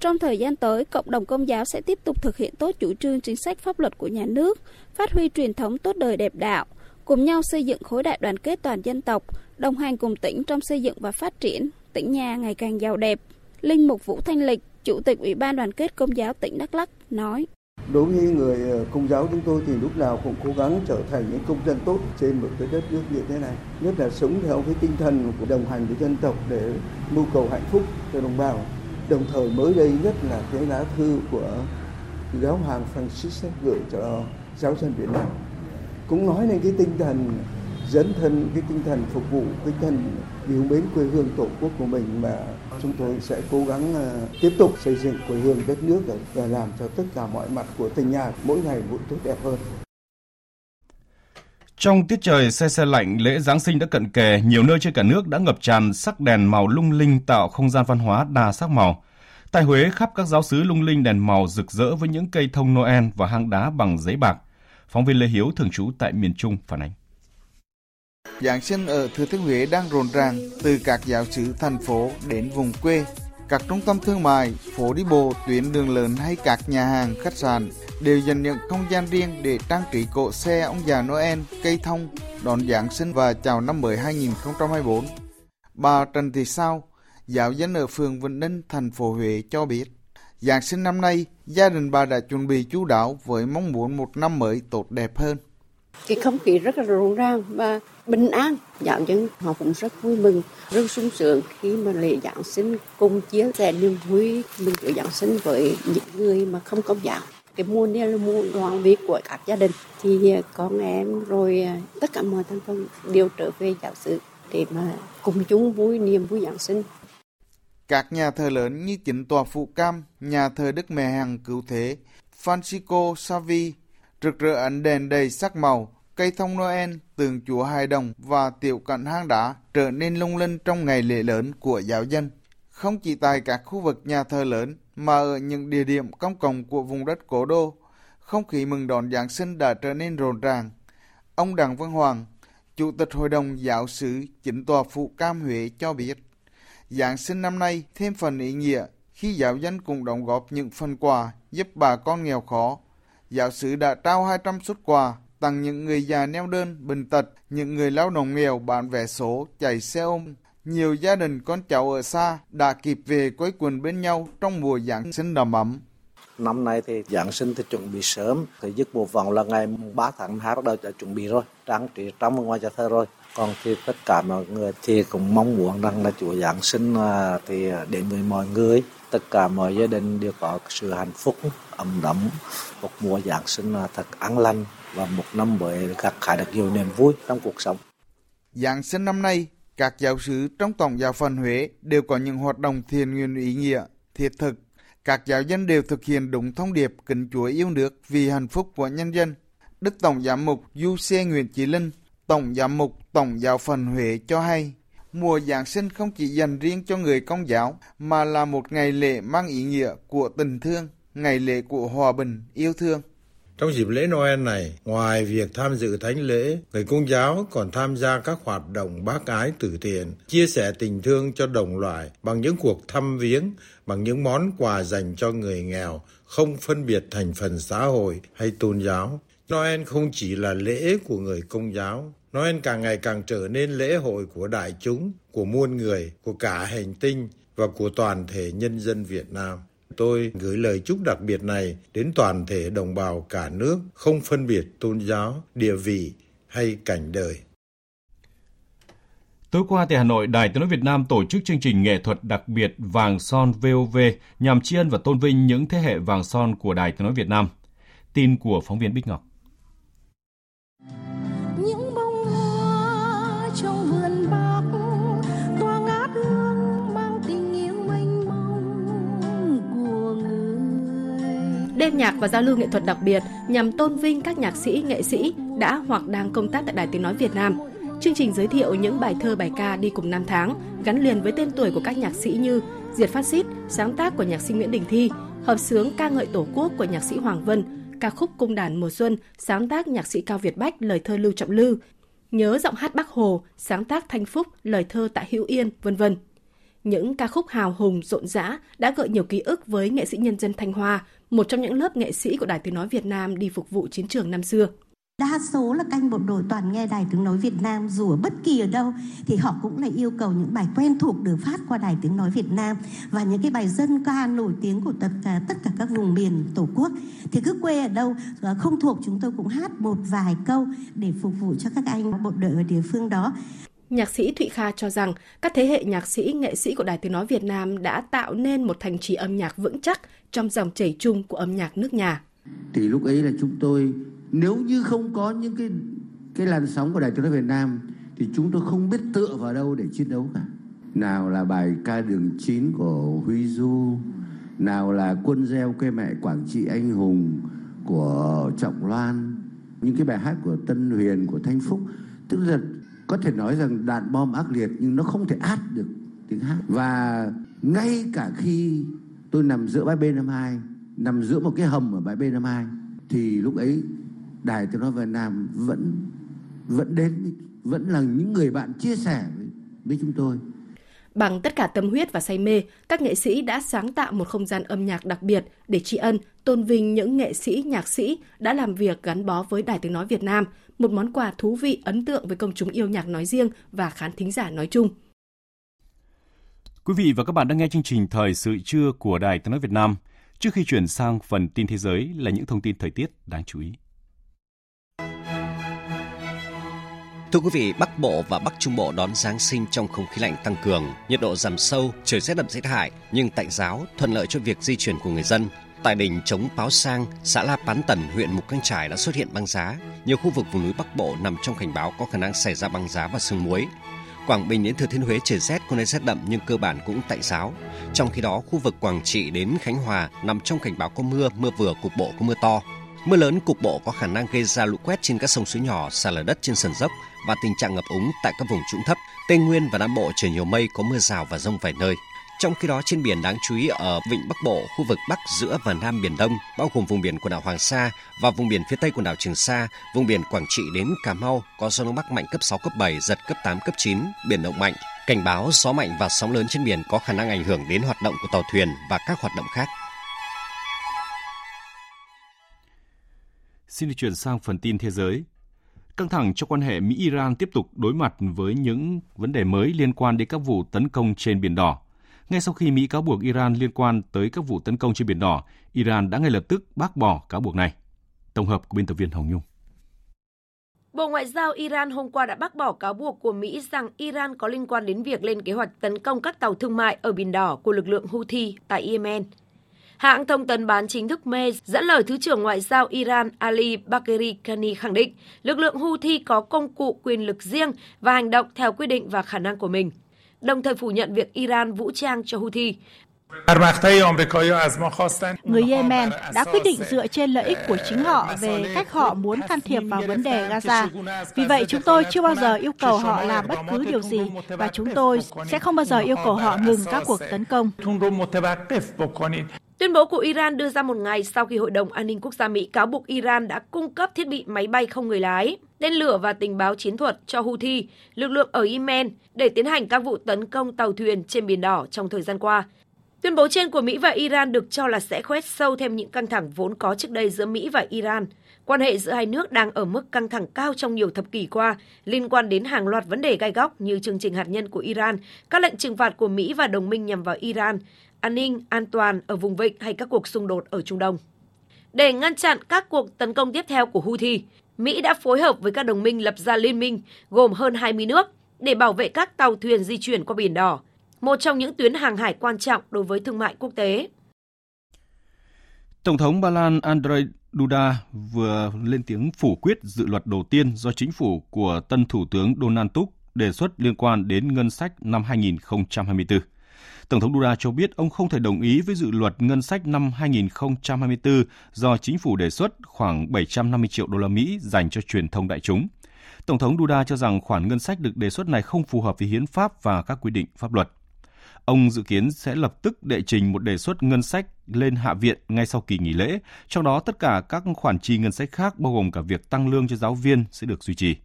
Trong thời gian tới, cộng đồng công giáo sẽ tiếp tục thực hiện tốt chủ trương chính sách pháp luật của nhà nước, phát huy truyền thống tốt đời đẹp đạo, cùng nhau xây dựng khối đại đoàn kết toàn dân tộc, đồng hành cùng tỉnh trong xây dựng và phát triển tỉnh nhà ngày càng giàu đẹp. Linh Mục Vũ Thanh Lịch, Chủ tịch Ủy ban Đoàn kết Công giáo tỉnh Đắk Lắk nói. Đối với người ờ, công giáo chúng tôi thì lúc nào cũng cố gắng trở thành những công dân tốt trên một cái đất nước như thế này. Nhất là sống theo cái tinh thần của đồng hành với dân tộc để mưu cầu hạnh phúc cho đồng bào. Đồng thời mới đây nhất là cái lá thư của giáo hoàng Francis gửi cho giáo dân Việt Nam. Cũng nói lên cái tinh thần dấn thân, cái tinh thần phục vụ, cái tinh thần yêu mến quê hương tổ quốc của mình mà chúng tôi sẽ cố gắng à, tiếp tục xây dựng quê hương đất nước và làm cho tất cả mọi mặt của tỉnh nhà mỗi ngày mỗi tốt đẹp hơn. Trong tiết trời xe xe lạnh, lễ Giáng sinh đã cận kề, nhiều nơi trên cả nước đã ngập tràn sắc đèn màu lung linh tạo không gian văn hóa đa sắc màu. Tại Huế, khắp các giáo sứ lung linh đèn màu rực rỡ với những cây thông Noel và hang đá bằng giấy bạc. Phóng viên Lê Hiếu thường trú tại miền Trung phản ánh. Giáng sinh ở Thừa Thiên Huế đang rộn ràng từ các giáo sứ thành phố đến vùng quê. Các trung tâm thương mại, phố đi bộ, tuyến đường lớn hay các nhà hàng, khách sạn đều dành những không gian riêng để trang trí cỗ xe ông già Noel, cây thông, đón Giáng sinh và chào năm mới 2024. Bà Trần Thị Sao, giáo dân ở phường Vĩnh Ninh, thành phố Huế cho biết, Giáng sinh năm nay, gia đình bà đã chuẩn bị chú đáo với mong muốn một năm mới tốt đẹp hơn. Cái không khí rất là rộn ràng và bình an. Giáo dân họ cũng rất vui mừng, rất sung sướng khi mà lễ Giáng sinh cùng chia sẻ niềm vui mừng của Giáng sinh với những người mà không công giáo. Cái mùa này là mùa đoàn viên của các gia đình. Thì à, con em rồi à, tất cả mọi thành phần đều trở về giáo sự để mà cùng chung vui niềm vui Giáng sinh. Các nhà thờ lớn như chính tòa Phụ Cam, nhà thờ Đức Mẹ Hằng Cứu Thế, Francisco Savi, rực rỡ ánh đèn đầy sắc màu, cây thông Noel, tường chùa hài đồng và tiểu cảnh hang đá trở nên lung linh trong ngày lễ lớn của giáo dân. Không chỉ tại các khu vực nhà thờ lớn mà ở những địa điểm công cộng của vùng đất cố đô, không khí mừng đón Giáng sinh đã trở nên rộn ràng. Ông Đặng Văn Hoàng, Chủ tịch Hội đồng Giáo sứ Chính tòa Phụ Cam Huế cho biết, Giáng sinh năm nay thêm phần ý nghĩa khi giáo dân cùng đóng góp những phần quà giúp bà con nghèo khó. Giáo sứ đã trao 200 xuất quà tặng những người già neo đơn, bình tật, những người lao động nghèo bán vé số, chạy xe ôm. Nhiều gia đình con cháu ở xa đã kịp về quấy quần bên nhau trong mùa Giáng sinh đầm ấm. Năm nay thì Giáng sinh thì chuẩn bị sớm, thì dứt bộ vòng là ngày 3 tháng 2 bắt đầu đã chuẩn bị rồi, trang trí trong và ngoài nhà thơ rồi. Còn thì tất cả mọi người thì cũng mong muốn rằng là Chúa Giáng sinh à, thì đến với mọi người, tất cả mọi gia đình đều có sự hạnh phúc, ấm đậm, một mùa Giáng sinh à, thật an lành, và một năm mới gặt hái được nhiều niềm vui trong cuộc sống. Giáng sinh năm nay, các giáo sứ trong Tổng giáo phận Huế đều có những hoạt động thiền nguyện ý nghĩa, thiết thực. Các giáo dân đều thực hiện đúng thông điệp kính Chúa yêu nước vì hạnh phúc của nhân dân. Đức Tổng giám mục Du Xê Nguyễn Chí Linh, Tổng giám mục Tổng giáo phận Huế cho hay, mùa Giáng sinh không chỉ dành riêng cho người công giáo mà là một ngày lễ mang ý nghĩa của tình thương, ngày lễ của hòa bình, yêu thương. Trong dịp lễ Noel này, ngoài việc tham dự thánh lễ, người công giáo còn tham gia các hoạt động bác ái từ thiện, chia sẻ tình thương cho đồng loại bằng những cuộc thăm viếng, bằng những món quà dành cho người nghèo, không phân biệt thành phần xã hội hay tôn giáo. Noel không chỉ là lễ của người công giáo, Noel càng ngày càng trở nên lễ hội của đại chúng, của muôn người, của cả hành tinh và của toàn thể nhân dân Việt Nam tôi gửi lời chúc đặc biệt này đến toàn thể đồng bào cả nước, không phân biệt tôn giáo, địa vị hay cảnh đời. Tối qua tại Hà Nội, Đài Tiếng nói Việt Nam tổ chức chương trình nghệ thuật đặc biệt Vàng Son VOV nhằm tri ân và tôn vinh những thế hệ vàng son của Đài Tiếng nói Việt Nam. Tin của phóng viên Bích Ngọc. Đêm nhạc và giao lưu nghệ thuật đặc biệt nhằm tôn vinh các nhạc sĩ, nghệ sĩ đã hoặc đang công tác tại Đài Tiếng Nói Việt Nam. Chương trình giới thiệu những bài thơ bài ca đi cùng năm tháng, gắn liền với tên tuổi của các nhạc sĩ như Diệt Phát Xít, sáng tác của nhạc sĩ Nguyễn Đình Thi, hợp sướng ca ngợi Tổ quốc của nhạc sĩ Hoàng Vân, ca khúc Cung đàn mùa xuân, sáng tác nhạc sĩ Cao Việt Bách, lời thơ Lưu Trọng Lư, nhớ giọng hát Bắc Hồ, sáng tác Thanh Phúc, lời thơ Tạ Hữu Yên, vân vân. Những ca khúc hào hùng, rộn rã đã gợi nhiều ký ức với nghệ sĩ nhân dân Thanh Hoa, một trong những lớp nghệ sĩ của Đài Tiếng Nói Việt Nam đi phục vụ chiến trường năm xưa. Đa số là canh bộ đội toàn nghe Đài Tiếng Nói Việt Nam, dù ở bất kỳ ở đâu, thì họ cũng lại yêu cầu những bài quen thuộc được phát qua Đài Tiếng Nói Việt Nam và những cái bài dân ca nổi tiếng của tất cả à, tất cả các vùng miền Tổ quốc. Thì cứ quê ở đâu à, không thuộc chúng tôi cũng hát một vài câu để phục vụ cho các anh bộ đội ở địa phương đó. Nhạc sĩ Thụy Kha cho rằng các thế hệ nhạc sĩ, nghệ sĩ của Đài Tiếng Nói Việt Nam đã tạo nên một thành trì âm nhạc vững chắc trong dòng chảy chung của âm nhạc nước nhà. Thì lúc ấy là chúng tôi nếu như không có những cái cái làn sóng của Đài Tiếng nói Việt Nam thì chúng tôi không biết tựa vào đâu để chiến đấu cả. Nào là bài ca đường chín của Huy Du, nào là quân gieo quê mẹ Quảng Trị anh hùng của Trọng Loan, những cái bài hát của Tân Huyền, của Thanh Phúc, tức là có thể nói rằng đạn bom ác liệt nhưng nó không thể át được tiếng hát. Và ngay cả khi tôi nằm giữa bãi B52, nằm giữa một cái hầm ở bãi B52 thì lúc ấy Đài Tiếng Nói Việt Nam vẫn vẫn đến vẫn là những người bạn chia sẻ với, với chúng tôi. Bằng tất cả tâm huyết và say mê, các nghệ sĩ đã sáng tạo một không gian âm nhạc đặc biệt để tri ân, tôn vinh những nghệ sĩ, nhạc sĩ đã làm việc gắn bó với Đài Tiếng Nói Việt Nam, một món quà thú vị ấn tượng với công chúng yêu nhạc nói riêng và khán thính giả nói chung. Quý vị và các bạn đang nghe chương trình Thời sự trưa của Đài Tiếng Nói Việt Nam. Trước khi chuyển sang phần tin thế giới là những thông tin thời tiết đáng chú ý. Thưa quý vị, Bắc Bộ và Bắc Trung Bộ đón Giáng sinh trong không khí lạnh tăng cường, nhiệt độ giảm sâu, trời rét đậm rét hại nhưng tạnh giáo, thuận lợi cho việc di chuyển của người dân. Tại đỉnh chống Páo Sang, xã La Pán Tần, huyện Mù Căng Trải đã xuất hiện băng giá. Nhiều khu vực vùng núi Bắc Bộ nằm trong cảnh báo có khả năng xảy ra băng giá và sương muối. Quảng Bình đến Thừa Thiên Huế trời rét có nơi rét đậm nhưng cơ bản cũng tạnh giáo. Trong khi đó, khu vực Quảng Trị đến Khánh Hòa nằm trong cảnh báo có mưa, mưa vừa, cục bộ có mưa to. Mưa lớn cục bộ có khả năng gây ra lũ quét trên các sông suối nhỏ, sạt lở đất trên sườn dốc và tình trạng ngập úng tại các vùng trũng thấp. Tây Nguyên và Nam Bộ trời nhiều mây, có mưa rào và rông vài nơi. Trong khi đó trên biển đáng chú ý ở vịnh Bắc Bộ, khu vực Bắc, giữa và Nam Biển Đông, bao gồm vùng biển quần đảo Hoàng Sa và vùng biển phía Tây quần đảo Trường Sa, vùng biển Quảng Trị đến Cà Mau có gió đông bắc mạnh cấp 6, cấp 7, giật cấp 8, cấp 9, biển động mạnh. Cảnh báo gió mạnh và sóng lớn trên biển có khả năng ảnh hưởng đến hoạt động của tàu thuyền và các hoạt động khác. Xin được chuyển sang phần tin thế giới. Căng thẳng trong quan hệ Mỹ-Iran tiếp tục đối mặt với những vấn đề mới liên quan đến các vụ tấn công trên Biển Đỏ. Ngay sau khi Mỹ cáo buộc Iran liên quan tới các vụ tấn công trên Biển Đỏ, Iran đã ngay lập tức bác bỏ cáo buộc này. Tổng hợp của biên tập viên Hồng Nhung. Bộ Ngoại giao Iran hôm qua đã bác bỏ cáo buộc của Mỹ rằng Iran có liên quan đến việc lên kế hoạch tấn công các tàu thương mại ở Biển Đỏ của lực lượng Houthi tại Yemen. Hãng thông tấn bán chính thức Mez dẫn lời Thứ trưởng Ngoại giao Iran Ali Bakeri Kani khẳng định lực lượng Houthi có công cụ quyền lực riêng và hành động theo quy định và khả năng của mình, đồng thời phủ nhận việc Iran vũ trang cho Houthi. Người Yemen đã quyết định dựa trên lợi ích của chính họ về cách họ muốn can thiệp vào vấn đề Gaza. Vì vậy, chúng tôi chưa bao giờ yêu cầu họ làm bất cứ điều gì và chúng tôi sẽ không bao giờ yêu cầu họ ngừng các cuộc tấn công. Tuyên bố của Iran đưa ra một ngày sau khi Hội đồng An ninh Quốc gia Mỹ cáo buộc Iran đã cung cấp thiết bị máy bay không người lái, tên lửa và tình báo chiến thuật cho Houthi, lực lượng ở Yemen, để tiến hành các vụ tấn công tàu thuyền trên Biển Đỏ trong thời gian qua. Tuyên bố trên của Mỹ và Iran được cho là sẽ khoét sâu thêm những căng thẳng vốn có trước đây giữa Mỹ và Iran. Quan hệ giữa hai nước đang ở mức căng thẳng cao trong nhiều thập kỷ qua, liên quan đến hàng loạt vấn đề gai góc như chương trình hạt nhân của Iran, các lệnh trừng phạt của Mỹ và đồng minh nhằm vào Iran, an ninh, an toàn ở vùng vịnh hay các cuộc xung đột ở Trung Đông. Để ngăn chặn các cuộc tấn công tiếp theo của Houthi, Mỹ đã phối hợp với các đồng minh lập ra liên minh gồm hơn 20 nước để bảo vệ các tàu thuyền di chuyển qua Biển Đỏ, một trong những tuyến hàng hải quan trọng đối với thương mại quốc tế. Tổng thống Ba Lan Andrzej Duda vừa lên tiếng phủ quyết dự luật đầu tiên do chính phủ của tân Thủ tướng Donald Tusk đề xuất liên quan đến ngân sách năm 2024. Tổng thống Duda cho biết ông không thể đồng ý với dự luật ngân sách năm 2024 do chính phủ đề xuất khoảng 750 triệu đô la Mỹ dành cho truyền thông đại chúng. Tổng thống Duda cho rằng khoản ngân sách được đề xuất này không phù hợp với hiến pháp và các quy định pháp luật. ông dự kiến sẽ lập tức đệ trình một đề xuất ngân sách lên Hạ viện ngay sau kỳ nghỉ lễ, trong đó tất cả các khoản chi ngân sách khác bao gồm cả việc tăng lương cho giáo viên sẽ được duy trì.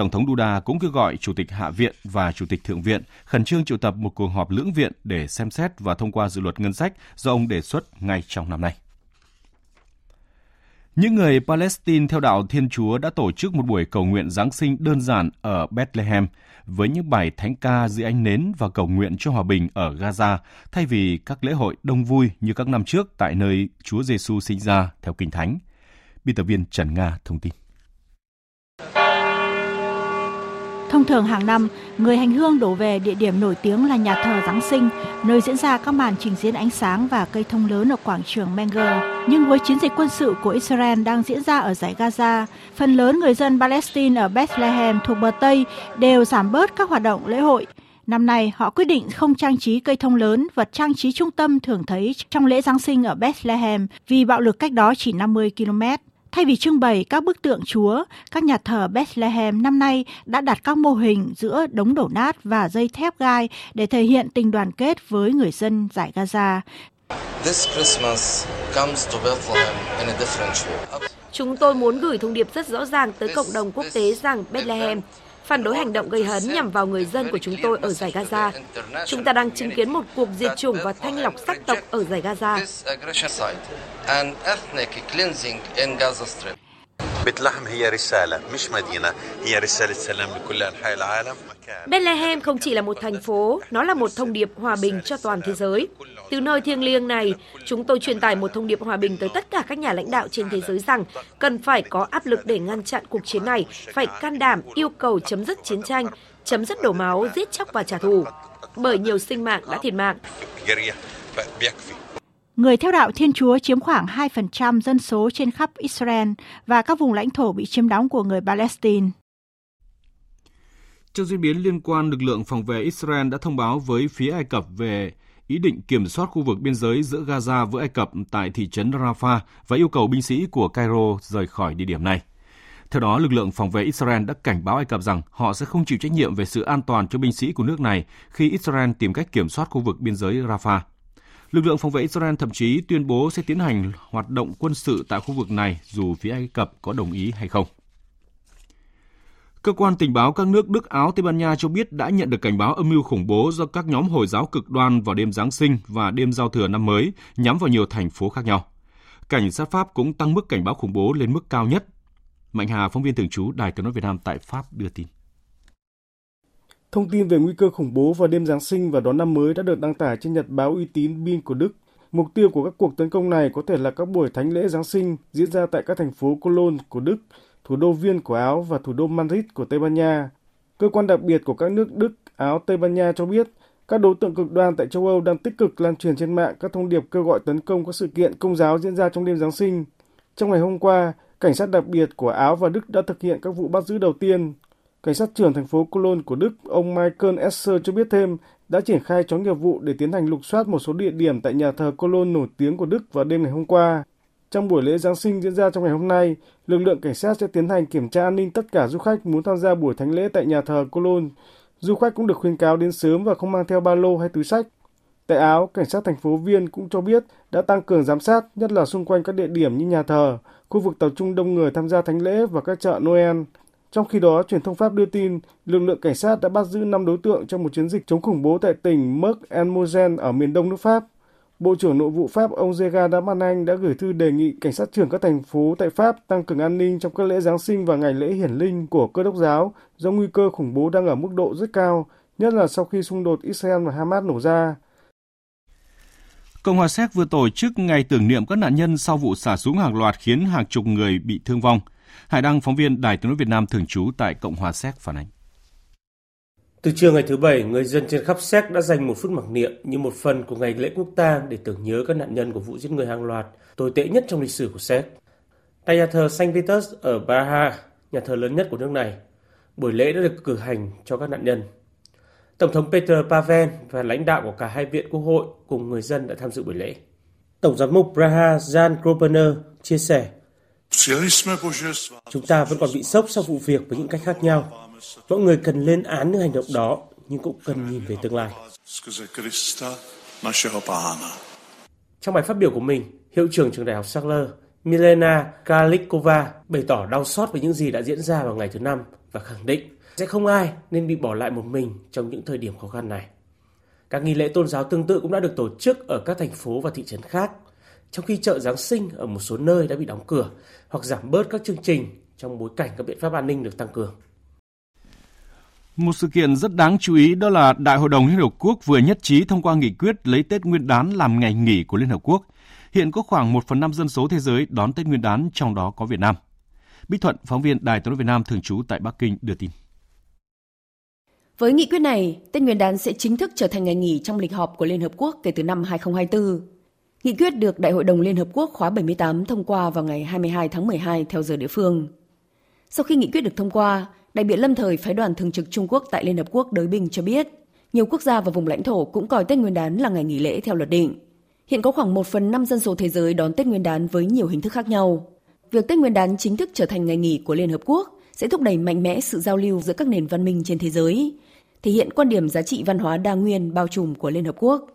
Tổng thống Duda cũng kêu gọi Chủ tịch Hạ viện và Chủ tịch Thượng viện khẩn trương triệu tập một cuộc họp lưỡng viện để xem xét và thông qua dự luật ngân sách do ông đề xuất ngay trong năm nay. Những người Palestine theo đạo Thiên Chúa đã tổ chức một buổi cầu nguyện Giáng sinh đơn giản ở Bethlehem với những bài thánh ca dưới ánh nến và cầu nguyện cho hòa bình ở Gaza thay vì các lễ hội đông vui như các năm trước tại nơi Chúa Giêsu sinh ra theo Kinh Thánh. Biên tập viên Trần Nga thông tin. Thông thường hàng năm, người hành hương đổ về địa điểm nổi tiếng là nhà thờ Giáng sinh, nơi diễn ra các màn trình diễn ánh sáng và cây thông lớn ở quảng trường Menger. Nhưng với chiến dịch quân sự của Israel đang diễn ra ở giải Gaza, phần lớn người dân Palestine ở Bethlehem thuộc bờ Tây đều giảm bớt các hoạt động lễ hội. Năm nay, họ quyết định không trang trí cây thông lớn, vật trang trí trung tâm thường thấy trong lễ Giáng sinh ở Bethlehem vì bạo lực cách đó chỉ 50 km. Thay vì trưng bày các bức tượng Chúa, các nhà thờ Bethlehem năm nay đã đặt các mô hình giữa đống đổ nát và dây thép gai để thể hiện tình đoàn kết với người dân giải Gaza. Chúng tôi muốn gửi thông điệp rất rõ ràng tới cộng đồng quốc tế rằng Bethlehem phản đối hành động gây hấn nhằm vào người dân của chúng tôi ở giải Gaza. Chúng ta đang chứng kiến một cuộc diệt chủng và thanh lọc sắc tộc ở giải Gaza. Bethlehem không chỉ là một thành phố, nó là một thông điệp hòa bình cho toàn thế giới. Từ nơi thiêng liêng này, chúng tôi truyền tải một thông điệp hòa bình tới tất cả các nhà lãnh đạo trên thế giới rằng cần phải có áp lực để ngăn chặn cuộc chiến này, phải can đảm yêu cầu chấm dứt chiến tranh, chấm dứt đổ máu, giết chóc và trả thù. Bởi nhiều sinh mạng đã thiệt mạng. Người theo đạo Thiên Chúa chiếm khoảng 2% dân số trên khắp Israel và các vùng lãnh thổ bị chiếm đóng của người Palestine. Trong diễn biến liên quan, lực lượng phòng vệ Israel đã thông báo với phía Ai Cập về ý định kiểm soát khu vực biên giới giữa Gaza với Ai Cập tại thị trấn Rafah và yêu cầu binh sĩ của Cairo rời khỏi địa điểm này. Theo đó, lực lượng phòng vệ Israel đã cảnh báo Ai Cập rằng họ sẽ không chịu trách nhiệm về sự an toàn cho binh sĩ của nước này khi Israel tìm cách kiểm soát khu vực biên giới Rafah. Lực lượng phòng vệ Israel thậm chí tuyên bố sẽ tiến hành hoạt động quân sự tại khu vực này dù phía Ai Cập có đồng ý hay không. Cơ quan tình báo các nước Đức, Áo, Tây Ban Nha cho biết đã nhận được cảnh báo âm mưu khủng bố do các nhóm Hồi giáo cực đoan vào đêm Giáng sinh và đêm giao thừa năm mới nhắm vào nhiều thành phố khác nhau. Cảnh sát Pháp cũng tăng mức cảnh báo khủng bố lên mức cao nhất. Mạnh Hà, phóng viên thường trú Đài tiếng nói Việt Nam tại Pháp đưa tin. Thông tin về nguy cơ khủng bố vào đêm Giáng sinh và đón năm mới đã được đăng tải trên nhật báo uy tín Bin của Đức. Mục tiêu của các cuộc tấn công này có thể là các buổi thánh lễ Giáng sinh diễn ra tại các thành phố Cologne của Đức, thủ đô Viên của Áo và thủ đô Madrid của Tây Ban Nha. Cơ quan đặc biệt của các nước Đức, Áo, Tây Ban Nha cho biết các đối tượng cực đoan tại châu Âu đang tích cực lan truyền trên mạng các thông điệp kêu gọi tấn công các sự kiện công giáo diễn ra trong đêm Giáng sinh. Trong ngày hôm qua, cảnh sát đặc biệt của Áo và Đức đã thực hiện các vụ bắt giữ đầu tiên. Cảnh sát trưởng thành phố Cologne của Đức, ông Michael Esser cho biết thêm, đã triển khai chó nghiệp vụ để tiến hành lục soát một số địa điểm tại nhà thờ Cologne nổi tiếng của Đức vào đêm ngày hôm qua. Trong buổi lễ Giáng sinh diễn ra trong ngày hôm nay, lực lượng cảnh sát sẽ tiến hành kiểm tra an ninh tất cả du khách muốn tham gia buổi thánh lễ tại nhà thờ Cologne. Du khách cũng được khuyên cáo đến sớm và không mang theo ba lô hay túi sách. Tại Áo, cảnh sát thành phố Viên cũng cho biết đã tăng cường giám sát, nhất là xung quanh các địa điểm như nhà thờ, khu vực tập trung đông người tham gia thánh lễ và các chợ Noel. Trong khi đó, truyền thông Pháp đưa tin, lực lượng cảnh sát đã bắt giữ 5 đối tượng trong một chiến dịch chống khủng bố tại tỉnh Merck en Mosen ở miền đông nước Pháp. Bộ trưởng Nội vụ Pháp ông Gerard Darmanin đã gửi thư đề nghị cảnh sát trưởng các thành phố tại Pháp tăng cường an ninh trong các lễ Giáng sinh và ngày lễ hiển linh của cơ đốc giáo do nguy cơ khủng bố đang ở mức độ rất cao, nhất là sau khi xung đột Israel và Hamas nổ ra. Cộng hòa Séc vừa tổ chức ngày tưởng niệm các nạn nhân sau vụ xả súng hàng loạt khiến hàng chục người bị thương vong. Hải Đăng, phóng viên Đài tiếng nói Việt Nam thường trú tại Cộng hòa Séc phản ánh. Từ trưa ngày thứ Bảy, người dân trên khắp Séc đã dành một phút mặc niệm như một phần của ngày lễ quốc tang để tưởng nhớ các nạn nhân của vụ giết người hàng loạt tồi tệ nhất trong lịch sử của Séc. Tại nhà thờ Saint Peter's ở Braha, nhà thờ lớn nhất của nước này, buổi lễ đã được cử hành cho các nạn nhân. Tổng thống Peter Pavel và lãnh đạo của cả hai viện quốc hội cùng người dân đã tham dự buổi lễ. Tổng giám mục Braha Jan Kropener chia sẻ, Chúng ta vẫn còn bị sốc sau vụ việc với những cách khác nhau. Mọi người cần lên án những hành động đó, nhưng cũng cần nhìn về tương lai. Trong bài phát biểu của mình, hiệu trưởng trường đại học Sackler Milena Kalikova bày tỏ đau xót về những gì đã diễn ra vào ngày thứ năm và khẳng định sẽ không ai nên bị bỏ lại một mình trong những thời điểm khó khăn này. Các nghi lễ tôn giáo tương tự cũng đã được tổ chức ở các thành phố và thị trấn khác, trong khi chợ Giáng sinh ở một số nơi đã bị đóng cửa hoặc giảm bớt các chương trình trong bối cảnh các biện pháp an ninh được tăng cường. Một sự kiện rất đáng chú ý đó là Đại hội đồng Liên Hợp Quốc vừa nhất trí thông qua nghị quyết lấy Tết Nguyên đán làm ngày nghỉ của Liên Hợp Quốc. Hiện có khoảng 1 phần 5 dân số thế giới đón Tết Nguyên đán, trong đó có Việt Nam. Bích Thuận, phóng viên Đài tiếng nói Việt Nam thường trú tại Bắc Kinh đưa tin. Với nghị quyết này, Tết Nguyên đán sẽ chính thức trở thành ngày nghỉ trong lịch họp của Liên Hợp Quốc kể từ năm 2024. Nghị quyết được Đại hội đồng Liên Hợp Quốc khóa 78 thông qua vào ngày 22 tháng 12 theo giờ địa phương. Sau khi nghị quyết được thông qua, đại biện lâm thời phái đoàn thường trực Trung Quốc tại Liên Hợp Quốc Đới binh cho biết, nhiều quốc gia và vùng lãnh thổ cũng coi Tết Nguyên đán là ngày nghỉ lễ theo luật định. Hiện có khoảng 1 phần 5 dân số thế giới đón Tết Nguyên đán với nhiều hình thức khác nhau. Việc Tết Nguyên đán chính thức trở thành ngày nghỉ của Liên Hợp Quốc sẽ thúc đẩy mạnh mẽ sự giao lưu giữa các nền văn minh trên thế giới, thể hiện quan điểm giá trị văn hóa đa nguyên bao trùm của Liên Hợp Quốc.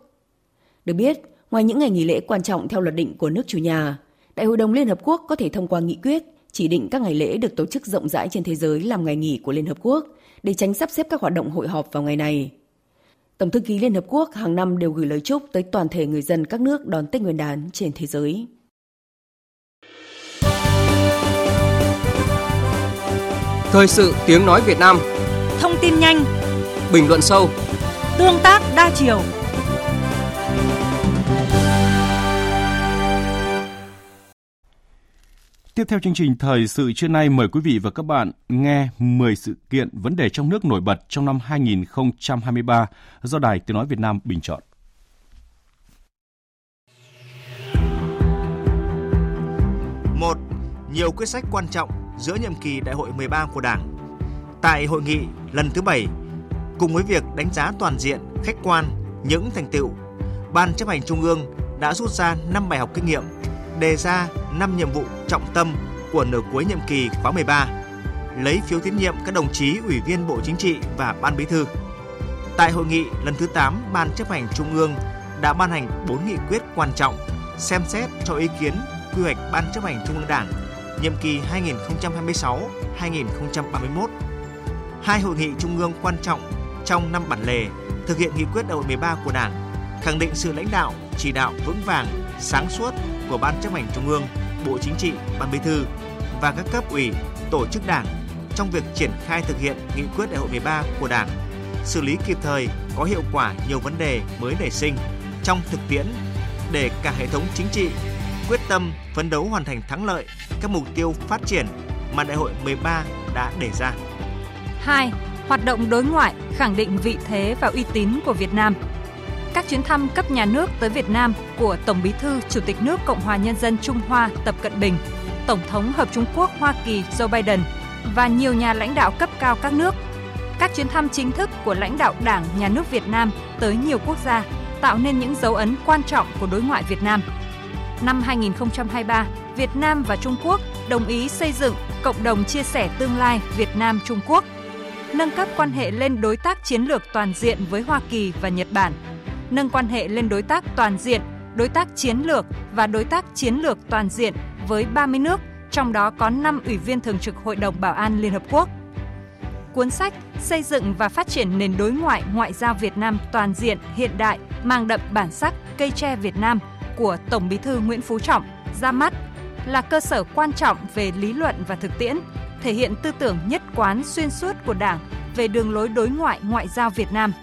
Được biết, ngoài những ngày nghỉ lễ quan trọng theo luật định của nước chủ nhà, Đại hội đồng Liên Hợp Quốc có thể thông qua nghị quyết chỉ định các ngày lễ được tổ chức rộng rãi trên thế giới làm ngày nghỉ của Liên Hợp Quốc để tránh sắp xếp các hoạt động hội họp vào ngày này. Tổng thư ký Liên Hợp Quốc hàng năm đều gửi lời chúc tới toàn thể người dân các nước đón Tết Nguyên đán trên thế giới. Thời sự tiếng nói Việt Nam Thông tin nhanh Bình luận sâu Tương tác đa chiều Tiếp theo chương trình thời sự trưa nay mời quý vị và các bạn nghe 10 sự kiện vấn đề trong nước nổi bật trong năm 2023 do Đài Tiếng Nói Việt Nam bình chọn. Một, nhiều quyết sách quan trọng giữa nhiệm kỳ Đại hội 13 của Đảng. Tại hội nghị lần thứ 7, cùng với việc đánh giá toàn diện, khách quan những thành tựu, Ban chấp hành Trung ương đã rút ra 5 bài học kinh nghiệm đề ra 5 nhiệm vụ trọng tâm của nửa cuối nhiệm kỳ khóa 13, lấy phiếu tín nhiệm các đồng chí Ủy viên Bộ Chính trị và Ban Bí thư. Tại hội nghị lần thứ 8, Ban chấp hành Trung ương đã ban hành 4 nghị quyết quan trọng xem xét cho ý kiến quy hoạch Ban chấp hành Trung ương Đảng nhiệm kỳ 2026-2031. Hai hội nghị trung ương quan trọng trong năm bản lề thực hiện nghị quyết đại hội 13 của Đảng, khẳng định sự lãnh đạo, chỉ đạo vững vàng, sáng suốt của Ban chấp hành Trung ương, Bộ Chính trị, Ban Bí thư và các cấp ủy, tổ chức đảng trong việc triển khai thực hiện nghị quyết đại hội 13 của Đảng, xử lý kịp thời, có hiệu quả nhiều vấn đề mới nảy sinh trong thực tiễn để cả hệ thống chính trị quyết tâm phấn đấu hoàn thành thắng lợi các mục tiêu phát triển mà đại hội 13 đã đề ra. 2. Hoạt động đối ngoại khẳng định vị thế và uy tín của Việt Nam các chuyến thăm cấp nhà nước tới Việt Nam của Tổng Bí thư Chủ tịch nước Cộng hòa Nhân dân Trung Hoa Tập Cận Bình, Tổng thống Hợp Trung Quốc Hoa Kỳ Joe Biden và nhiều nhà lãnh đạo cấp cao các nước. Các chuyến thăm chính thức của lãnh đạo Đảng, Nhà nước Việt Nam tới nhiều quốc gia tạo nên những dấu ấn quan trọng của đối ngoại Việt Nam. Năm 2023, Việt Nam và Trung Quốc đồng ý xây dựng cộng đồng chia sẻ tương lai Việt Nam Trung Quốc, nâng cấp quan hệ lên đối tác chiến lược toàn diện với Hoa Kỳ và Nhật Bản – nâng quan hệ lên đối tác toàn diện, đối tác chiến lược và đối tác chiến lược toàn diện với 30 nước, trong đó có 5 ủy viên thường trực Hội đồng Bảo an Liên Hợp Quốc. Cuốn sách Xây dựng và phát triển nền đối ngoại ngoại giao Việt Nam toàn diện, hiện đại, mang đậm bản sắc cây tre Việt Nam của Tổng Bí thư Nguyễn Phú Trọng ra mắt là cơ sở quan trọng về lý luận và thực tiễn, thể hiện tư tưởng nhất quán xuyên suốt của Đảng về đường lối đối ngoại ngoại giao Việt Nam –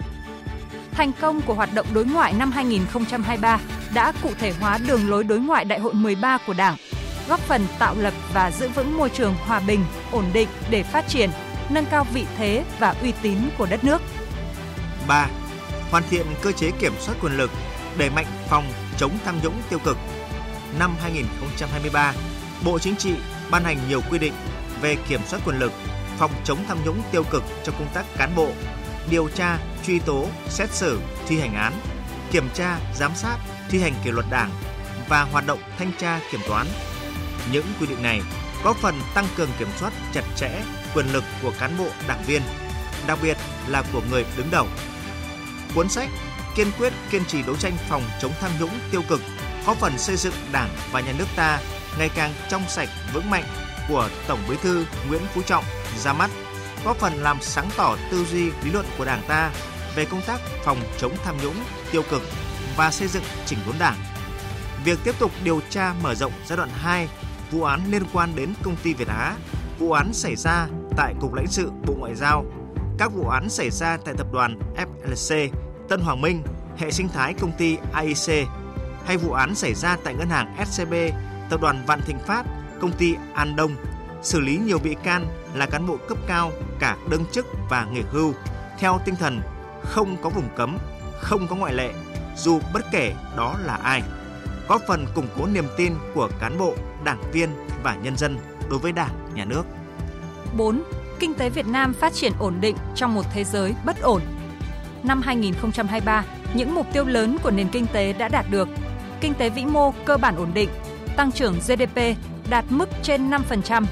thành công của hoạt động đối ngoại năm 2023 đã cụ thể hóa đường lối đối ngoại Đại hội 13 của Đảng, góp phần tạo lập và giữ vững môi trường hòa bình, ổn định để phát triển, nâng cao vị thế và uy tín của đất nước. 3. Hoàn thiện cơ chế kiểm soát quyền lực, đẩy mạnh phòng chống tham nhũng tiêu cực. Năm 2023, Bộ Chính trị ban hành nhiều quy định về kiểm soát quyền lực, phòng chống tham nhũng tiêu cực trong công tác cán bộ, điều tra, truy tố, xét xử, thi hành án, kiểm tra, giám sát, thi hành kỷ luật đảng và hoạt động thanh tra kiểm toán. Những quy định này có phần tăng cường kiểm soát chặt chẽ quyền lực của cán bộ đảng viên, đặc biệt là của người đứng đầu. Cuốn sách kiên quyết kiên trì đấu tranh phòng chống tham nhũng tiêu cực, góp phần xây dựng Đảng và nhà nước ta ngày càng trong sạch vững mạnh của Tổng Bí thư Nguyễn Phú Trọng ra mắt, góp phần làm sáng tỏ tư duy lý luận của Đảng ta về công tác phòng chống tham nhũng tiêu cực và xây dựng chỉnh đốn Đảng. Việc tiếp tục điều tra mở rộng giai đoạn 2 vụ án liên quan đến công ty Việt Á, vụ án xảy ra tại Cục lãnh sự Bộ Ngoại giao, các vụ án xảy ra tại tập đoàn FLC, Tân Hoàng Minh, hệ sinh thái công ty AIC hay vụ án xảy ra tại ngân hàng SCB, tập đoàn Vạn Thịnh Phát, công ty An Đông, xử lý nhiều bị can là cán bộ cấp cao cả đương chức và nghỉ hưu theo tinh thần không có vùng cấm, không có ngoại lệ, dù bất kể đó là ai. Góp phần củng cố niềm tin của cán bộ, đảng viên và nhân dân đối với Đảng, Nhà nước. 4. Kinh tế Việt Nam phát triển ổn định trong một thế giới bất ổn. Năm 2023, những mục tiêu lớn của nền kinh tế đã đạt được. Kinh tế vĩ mô cơ bản ổn định, tăng trưởng GDP đạt mức trên 5%.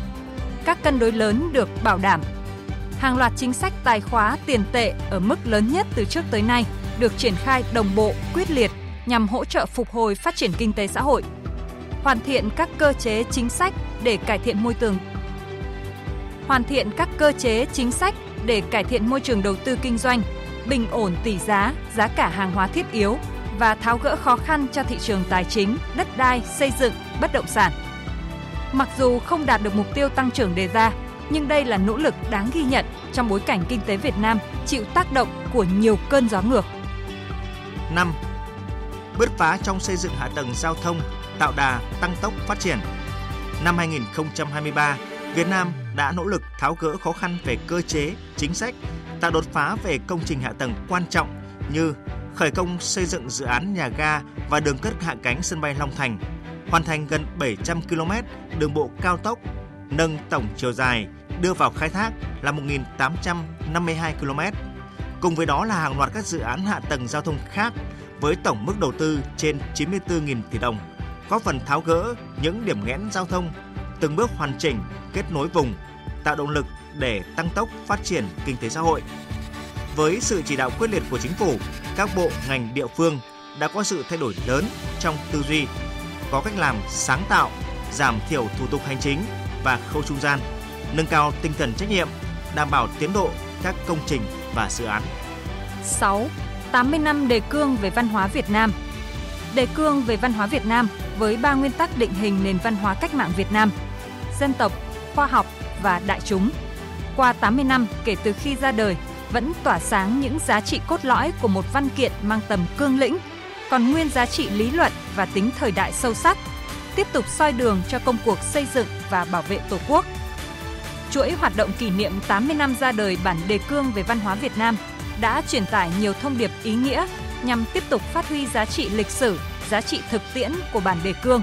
Các cân đối lớn được bảo đảm. Hàng loạt chính sách tài khóa tiền tệ ở mức lớn nhất từ trước tới nay được triển khai đồng bộ, quyết liệt nhằm hỗ trợ phục hồi phát triển kinh tế xã hội. Hoàn thiện các cơ chế chính sách để cải thiện môi trường hoàn thiện các cơ chế chính sách để cải thiện môi trường đầu tư kinh doanh, bình ổn tỷ giá, giá cả hàng hóa thiết yếu và tháo gỡ khó khăn cho thị trường tài chính, đất đai, xây dựng, bất động sản. Mặc dù không đạt được mục tiêu tăng trưởng đề ra, nhưng đây là nỗ lực đáng ghi nhận trong bối cảnh kinh tế Việt Nam chịu tác động của nhiều cơn gió ngược. 5. Bứt phá trong xây dựng hạ tầng giao thông, tạo đà tăng tốc phát triển. Năm 2023, Việt Nam đã nỗ lực tháo gỡ khó khăn về cơ chế, chính sách, tạo đột phá về công trình hạ tầng quan trọng như khởi công xây dựng dự án nhà ga và đường cất hạ cánh sân bay Long Thành, hoàn thành gần 700 km đường bộ cao tốc, nâng tổng chiều dài đưa vào khai thác là 1.852 km. Cùng với đó là hàng loạt các dự án hạ tầng giao thông khác với tổng mức đầu tư trên 94.000 tỷ đồng, góp phần tháo gỡ những điểm nghẽn giao thông từng bước hoàn chỉnh, kết nối vùng, tạo động lực để tăng tốc phát triển kinh tế xã hội. Với sự chỉ đạo quyết liệt của chính phủ, các bộ ngành địa phương đã có sự thay đổi lớn trong tư duy, có cách làm sáng tạo, giảm thiểu thủ tục hành chính và khâu trung gian, nâng cao tinh thần trách nhiệm, đảm bảo tiến độ các công trình và dự án. 6. 80 năm đề cương về văn hóa Việt Nam Đề cương về văn hóa Việt Nam với ba nguyên tắc định hình nền văn hóa cách mạng Việt Nam – dân tộc, khoa học và đại chúng. Qua 80 năm kể từ khi ra đời, vẫn tỏa sáng những giá trị cốt lõi của một văn kiện mang tầm cương lĩnh, còn nguyên giá trị lý luận và tính thời đại sâu sắc, tiếp tục soi đường cho công cuộc xây dựng và bảo vệ Tổ quốc. Chuỗi hoạt động kỷ niệm 80 năm ra đời bản đề cương về văn hóa Việt Nam đã truyền tải nhiều thông điệp ý nghĩa nhằm tiếp tục phát huy giá trị lịch sử, giá trị thực tiễn của bản đề cương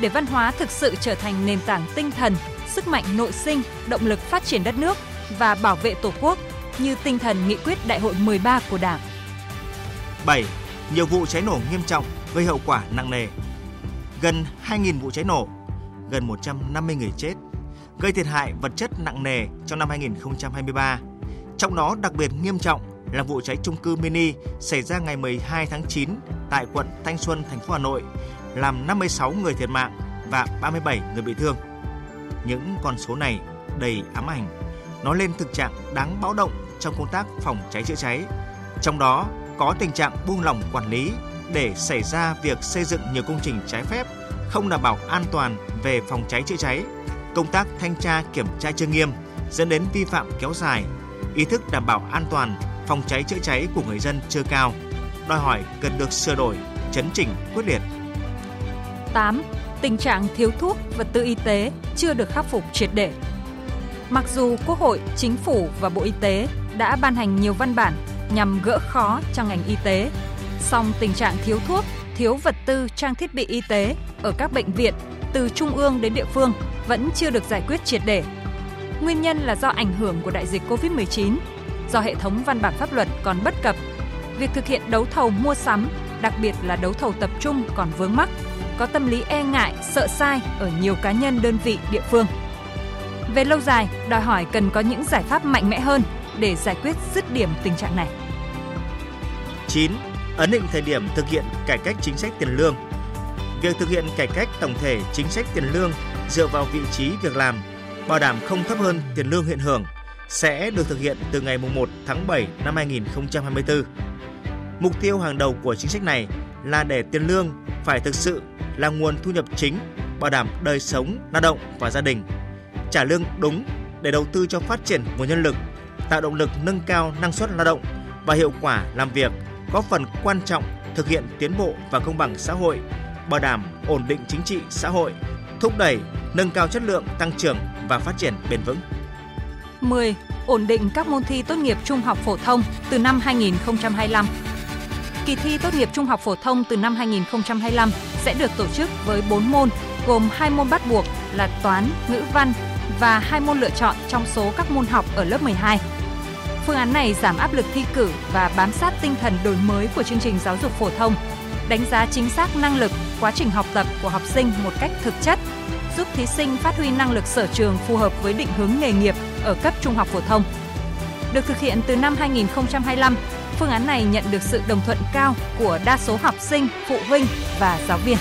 để văn hóa thực sự trở thành nền tảng tinh thần, sức mạnh nội sinh, động lực phát triển đất nước và bảo vệ Tổ quốc như tinh thần nghị quyết Đại hội 13 của Đảng. 7. Nhiều vụ cháy nổ nghiêm trọng gây hậu quả nặng nề. Gần 2.000 vụ cháy nổ, gần 150 người chết, gây thiệt hại vật chất nặng nề trong năm 2023. Trong đó đặc biệt nghiêm trọng là vụ cháy chung cư mini xảy ra ngày 12 tháng 9 tại quận Thanh Xuân, thành phố Hà Nội, làm 56 người thiệt mạng và 37 người bị thương. Những con số này đầy ám ảnh, nói lên thực trạng đáng báo động trong công tác phòng cháy chữa cháy. Trong đó có tình trạng buông lỏng quản lý để xảy ra việc xây dựng nhiều công trình trái phép, không đảm bảo an toàn về phòng cháy chữa cháy, công tác thanh tra kiểm tra chưa nghiêm dẫn đến vi phạm kéo dài, ý thức đảm bảo an toàn phòng cháy chữa cháy của người dân chưa cao, đòi hỏi cần được sửa đổi, chấn chỉnh quyết liệt 8. Tình trạng thiếu thuốc, vật tư y tế chưa được khắc phục triệt để. Mặc dù Quốc hội, Chính phủ và Bộ Y tế đã ban hành nhiều văn bản nhằm gỡ khó cho ngành y tế, song tình trạng thiếu thuốc, thiếu vật tư, trang thiết bị y tế ở các bệnh viện từ trung ương đến địa phương vẫn chưa được giải quyết triệt để. Nguyên nhân là do ảnh hưởng của đại dịch Covid-19, do hệ thống văn bản pháp luật còn bất cập, việc thực hiện đấu thầu mua sắm, đặc biệt là đấu thầu tập trung còn vướng mắc có tâm lý e ngại, sợ sai ở nhiều cá nhân đơn vị địa phương. Về lâu dài, đòi hỏi cần có những giải pháp mạnh mẽ hơn để giải quyết dứt điểm tình trạng này. 9. Ấn định thời điểm thực hiện cải cách chính sách tiền lương. Việc thực hiện cải cách tổng thể chính sách tiền lương dựa vào vị trí việc làm, bảo đảm không thấp hơn tiền lương hiện hưởng sẽ được thực hiện từ ngày 1 tháng 7 năm 2024. Mục tiêu hàng đầu của chính sách này là để tiền lương phải thực sự là nguồn thu nhập chính, bảo đảm đời sống lao động và gia đình. Trả lương đúng để đầu tư cho phát triển nguồn nhân lực, tạo động lực nâng cao năng suất lao động và hiệu quả làm việc, góp phần quan trọng thực hiện tiến bộ và công bằng xã hội, bảo đảm ổn định chính trị xã hội, thúc đẩy nâng cao chất lượng tăng trưởng và phát triển bền vững. 10. Ổn định các môn thi tốt nghiệp trung học phổ thông từ năm 2025. Kỳ thi tốt nghiệp trung học phổ thông từ năm 2025 sẽ được tổ chức với 4 môn, gồm 2 môn bắt buộc là toán, ngữ văn và 2 môn lựa chọn trong số các môn học ở lớp 12. Phương án này giảm áp lực thi cử và bám sát tinh thần đổi mới của chương trình giáo dục phổ thông, đánh giá chính xác năng lực, quá trình học tập của học sinh một cách thực chất, giúp thí sinh phát huy năng lực sở trường phù hợp với định hướng nghề nghiệp ở cấp trung học phổ thông. Được thực hiện từ năm 2025, phương án này nhận được sự đồng thuận cao của đa số học sinh, phụ huynh và giáo viên.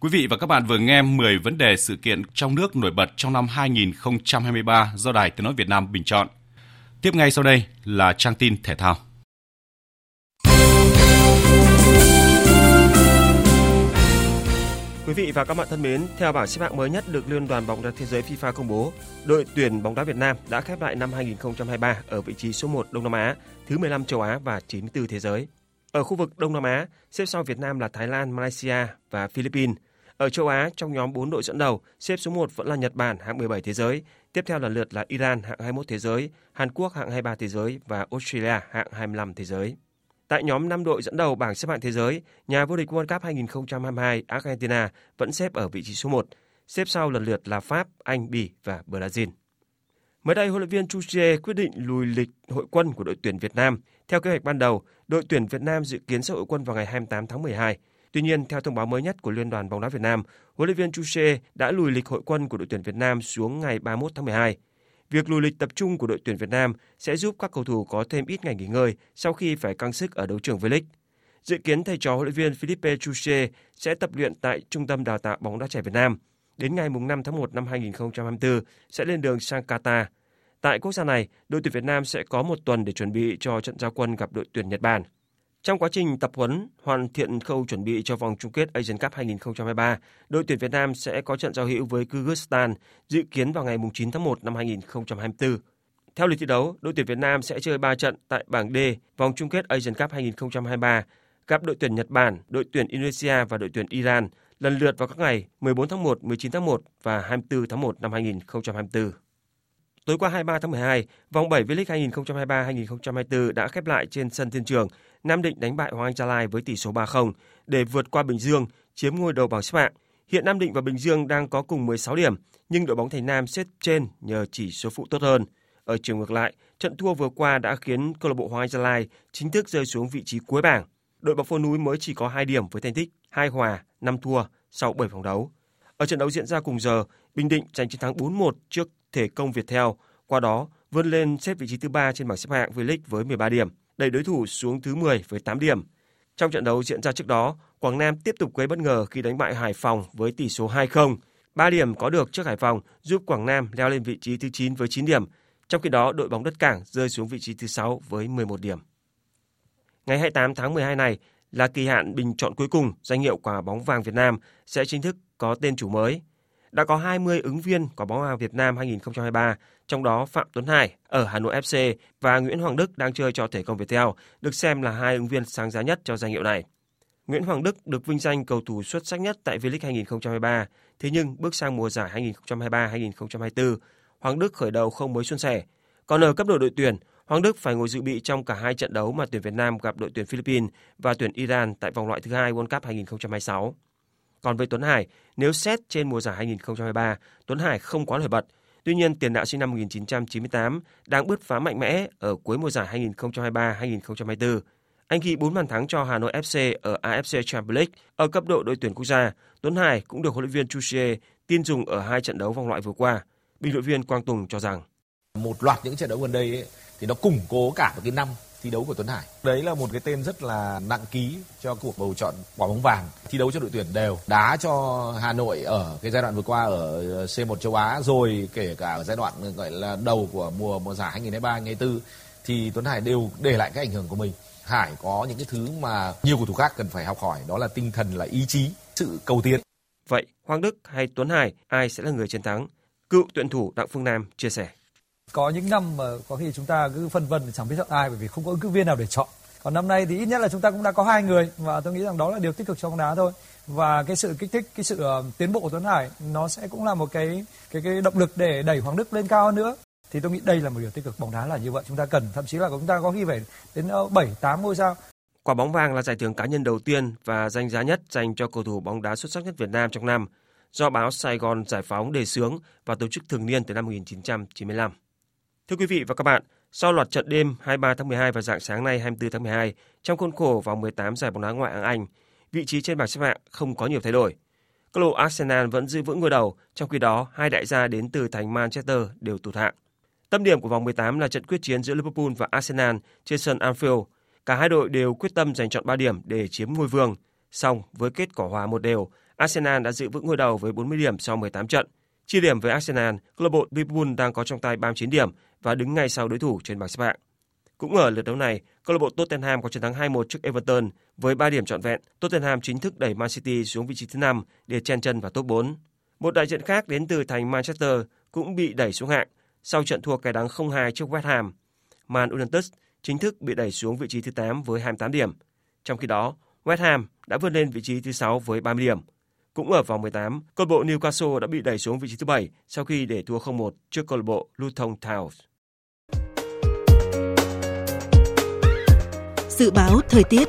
Quý vị và các bạn vừa nghe 10 vấn đề sự kiện trong nước nổi bật trong năm 2023 do Đài Tiếng Nói Việt Nam bình chọn. Tiếp ngay sau đây là trang tin thể thao. Quý vị và các bạn thân mến, theo bảng xếp hạng mới nhất được Liên đoàn bóng đá thế giới FIFA công bố, đội tuyển bóng đá Việt Nam đã khép lại năm 2023 ở vị trí số 1 Đông Nam Á, thứ 15 châu Á và 94 thế giới. Ở khu vực Đông Nam Á, xếp sau Việt Nam là Thái Lan, Malaysia và Philippines. Ở châu Á, trong nhóm 4 đội dẫn đầu, xếp số 1 vẫn là Nhật Bản hạng 17 thế giới, tiếp theo lần lượt là Iran hạng 21 thế giới, Hàn Quốc hạng 23 thế giới và Australia hạng 25 thế giới. Tại nhóm 5 đội dẫn đầu bảng xếp hạng thế giới, nhà vô địch World Cup 2022 Argentina vẫn xếp ở vị trí số 1, xếp sau lần lượt là Pháp, Anh, Bỉ và Brazil. Mới đây, huấn luyện viên Chuche quyết định lùi lịch hội quân của đội tuyển Việt Nam. Theo kế hoạch ban đầu, đội tuyển Việt Nam dự kiến sẽ hội quân vào ngày 28 tháng 12. Tuy nhiên, theo thông báo mới nhất của Liên đoàn bóng đá Việt Nam, huấn luyện viên Chuse đã lùi lịch hội quân của đội tuyển Việt Nam xuống ngày 31 tháng 12. Việc lùi lịch tập trung của đội tuyển Việt Nam sẽ giúp các cầu thủ có thêm ít ngày nghỉ ngơi sau khi phải căng sức ở đấu trường V-League. Dự kiến thầy trò huấn luyện viên Philippe Chuse sẽ tập luyện tại Trung tâm Đào tạo bóng đá trẻ Việt Nam. Đến ngày 5 tháng 1 năm 2024 sẽ lên đường sang Qatar. Tại quốc gia này, đội tuyển Việt Nam sẽ có một tuần để chuẩn bị cho trận giao quân gặp đội tuyển Nhật Bản. Trong quá trình tập huấn, hoàn thiện khâu chuẩn bị cho vòng chung kết Asian Cup 2023, đội tuyển Việt Nam sẽ có trận giao hữu với Kyrgyzstan dự kiến vào ngày 9 tháng 1 năm 2024. Theo lịch thi đấu, đội tuyển Việt Nam sẽ chơi 3 trận tại bảng D vòng chung kết Asian Cup 2023, gặp đội tuyển Nhật Bản, đội tuyển Indonesia và đội tuyển Iran lần lượt vào các ngày 14 tháng 1, 19 tháng 1 và 24 tháng 1 năm 2024. Tối qua 23 tháng 12, vòng 7 V-League 2023-2024 đã khép lại trên sân Thiên Trường. Nam Định đánh bại Hoàng Anh Gia Lai với tỷ số 3-0 để vượt qua Bình Dương, chiếm ngôi đầu bảng xếp hạng. Hiện Nam Định và Bình Dương đang có cùng 16 điểm, nhưng đội bóng Thành Nam xếp trên nhờ chỉ số phụ tốt hơn. Ở chiều ngược lại, trận thua vừa qua đã khiến câu lạc bộ Hoàng Anh Gia Lai chính thức rơi xuống vị trí cuối bảng. Đội bóng phố núi mới chỉ có 2 điểm với thành tích 2 hòa, 5 thua sau 7 vòng đấu. Ở trận đấu diễn ra cùng giờ, Bình Định giành chiến thắng 4-1 trước Thể công Viettel, qua đó vươn lên xếp vị trí thứ ba trên bảng xếp hạng V-League với 13 điểm, đẩy đối thủ xuống thứ 10 với 8 điểm. Trong trận đấu diễn ra trước đó, Quảng Nam tiếp tục gây bất ngờ khi đánh bại Hải Phòng với tỷ số 2-0. 3 điểm có được trước Hải Phòng giúp Quảng Nam leo lên vị trí thứ 9 với 9 điểm, trong khi đó đội bóng đất cảng rơi xuống vị trí thứ 6 với 11 điểm. Ngày 28 tháng 12 này là kỳ hạn bình chọn cuối cùng danh hiệu quả bóng vàng Việt Nam sẽ chính thức có tên chủ mới đã có 20 ứng viên quả bóng vàng Việt Nam 2023, trong đó Phạm Tuấn Hải ở Hà Nội FC và Nguyễn Hoàng Đức đang chơi cho Thể công Viettel được xem là hai ứng viên sáng giá nhất cho danh hiệu này. Nguyễn Hoàng Đức được vinh danh cầu thủ xuất sắc nhất tại V-League 2023, thế nhưng bước sang mùa giải 2023-2024, Hoàng Đức khởi đầu không mới suôn sẻ. Còn ở cấp độ đội tuyển, Hoàng Đức phải ngồi dự bị trong cả hai trận đấu mà tuyển Việt Nam gặp đội tuyển Philippines và tuyển Iran tại vòng loại thứ hai World Cup 2026. Còn với Tuấn Hải, nếu xét trên mùa giải 2023, Tuấn Hải không quá nổi bật. Tuy nhiên, tiền đạo sinh năm 1998 đang bứt phá mạnh mẽ ở cuối mùa giải 2023-2024. Anh ghi 4 bàn thắng cho Hà Nội FC ở AFC Champions League. Ở cấp độ đội tuyển quốc gia, Tuấn Hải cũng được huấn luyện viên Chu tin dùng ở hai trận đấu vòng loại vừa qua. Bình luận viên Quang Tùng cho rằng một loạt những trận đấu gần đây ấy, thì nó củng cố cả một cái năm thi đấu của Tuấn Hải. Đấy là một cái tên rất là nặng ký cho cuộc bầu chọn quả bóng vàng. Thi đấu cho đội tuyển đều, đá cho Hà Nội ở cái giai đoạn vừa qua ở C1 châu Á rồi kể cả ở giai đoạn gọi là đầu của mùa mùa giải 2023-2024 thì Tuấn Hải đều để lại cái ảnh hưởng của mình. Hải có những cái thứ mà nhiều cầu thủ khác cần phải học hỏi đó là tinh thần là ý chí, sự cầu tiến. Vậy Hoàng Đức hay Tuấn Hải ai sẽ là người chiến thắng? Cựu tuyển thủ Đặng Phương Nam chia sẻ có những năm mà có khi chúng ta cứ phân vân chẳng biết chọn ai bởi vì không có ứng cử viên nào để chọn. Còn năm nay thì ít nhất là chúng ta cũng đã có hai người và tôi nghĩ rằng đó là điều tích cực cho bóng đá thôi. Và cái sự kích thích cái sự uh, tiến bộ của Tuấn Hải nó sẽ cũng là một cái cái cái động lực để đẩy Hoàng Đức lên cao hơn nữa. Thì tôi nghĩ đây là một điều tích cực bóng đá là như vậy chúng ta cần. Thậm chí là chúng ta có khi phải đến ờ, 7 8 ngôi sao. Quả bóng vàng là giải thưởng cá nhân đầu tiên và danh giá nhất dành cho cầu thủ bóng đá xuất sắc nhất Việt Nam trong năm do báo Sài Gòn Giải phóng đề xướng và tổ chức thường niên từ năm 1995. Thưa quý vị và các bạn, sau loạt trận đêm 23 tháng 12 và dạng sáng nay 24 tháng 12 trong khuôn khổ vòng 18 giải bóng đá ngoại hạng Anh, vị trí trên bảng xếp hạng không có nhiều thay đổi. Câu lạc Arsenal vẫn giữ vững ngôi đầu, trong khi đó hai đại gia đến từ thành Manchester đều tụt hạng. Tâm điểm của vòng 18 là trận quyết chiến giữa Liverpool và Arsenal trên sân Anfield. Cả hai đội đều quyết tâm giành chọn 3 điểm để chiếm ngôi vương. Song với kết quả hòa một đều, Arsenal đã giữ vững ngôi đầu với 40 điểm sau 18 trận. Chia điểm với Arsenal, câu lạc bộ Liverpool đang có trong tay 39 điểm và đứng ngay sau đối thủ trên bảng xếp hạng. Cũng ở lượt đấu này, câu lạc bộ Tottenham có chiến thắng 2-1 trước Everton với 3 điểm trọn vẹn. Tottenham chính thức đẩy Man City xuống vị trí thứ 5 để chen chân vào top 4. Một đại diện khác đến từ thành Manchester cũng bị đẩy xuống hạng sau trận thua cái đắng 0-2 trước West Ham. Man United chính thức bị đẩy xuống vị trí thứ 8 với 28 điểm. Trong khi đó, West Ham đã vươn lên vị trí thứ 6 với 30 điểm. Cũng ở vòng 18, câu lạc bộ Newcastle đã bị đẩy xuống vị trí thứ 7 sau khi để thua 0-1 trước câu lạc bộ Luton Town. Dự báo thời tiết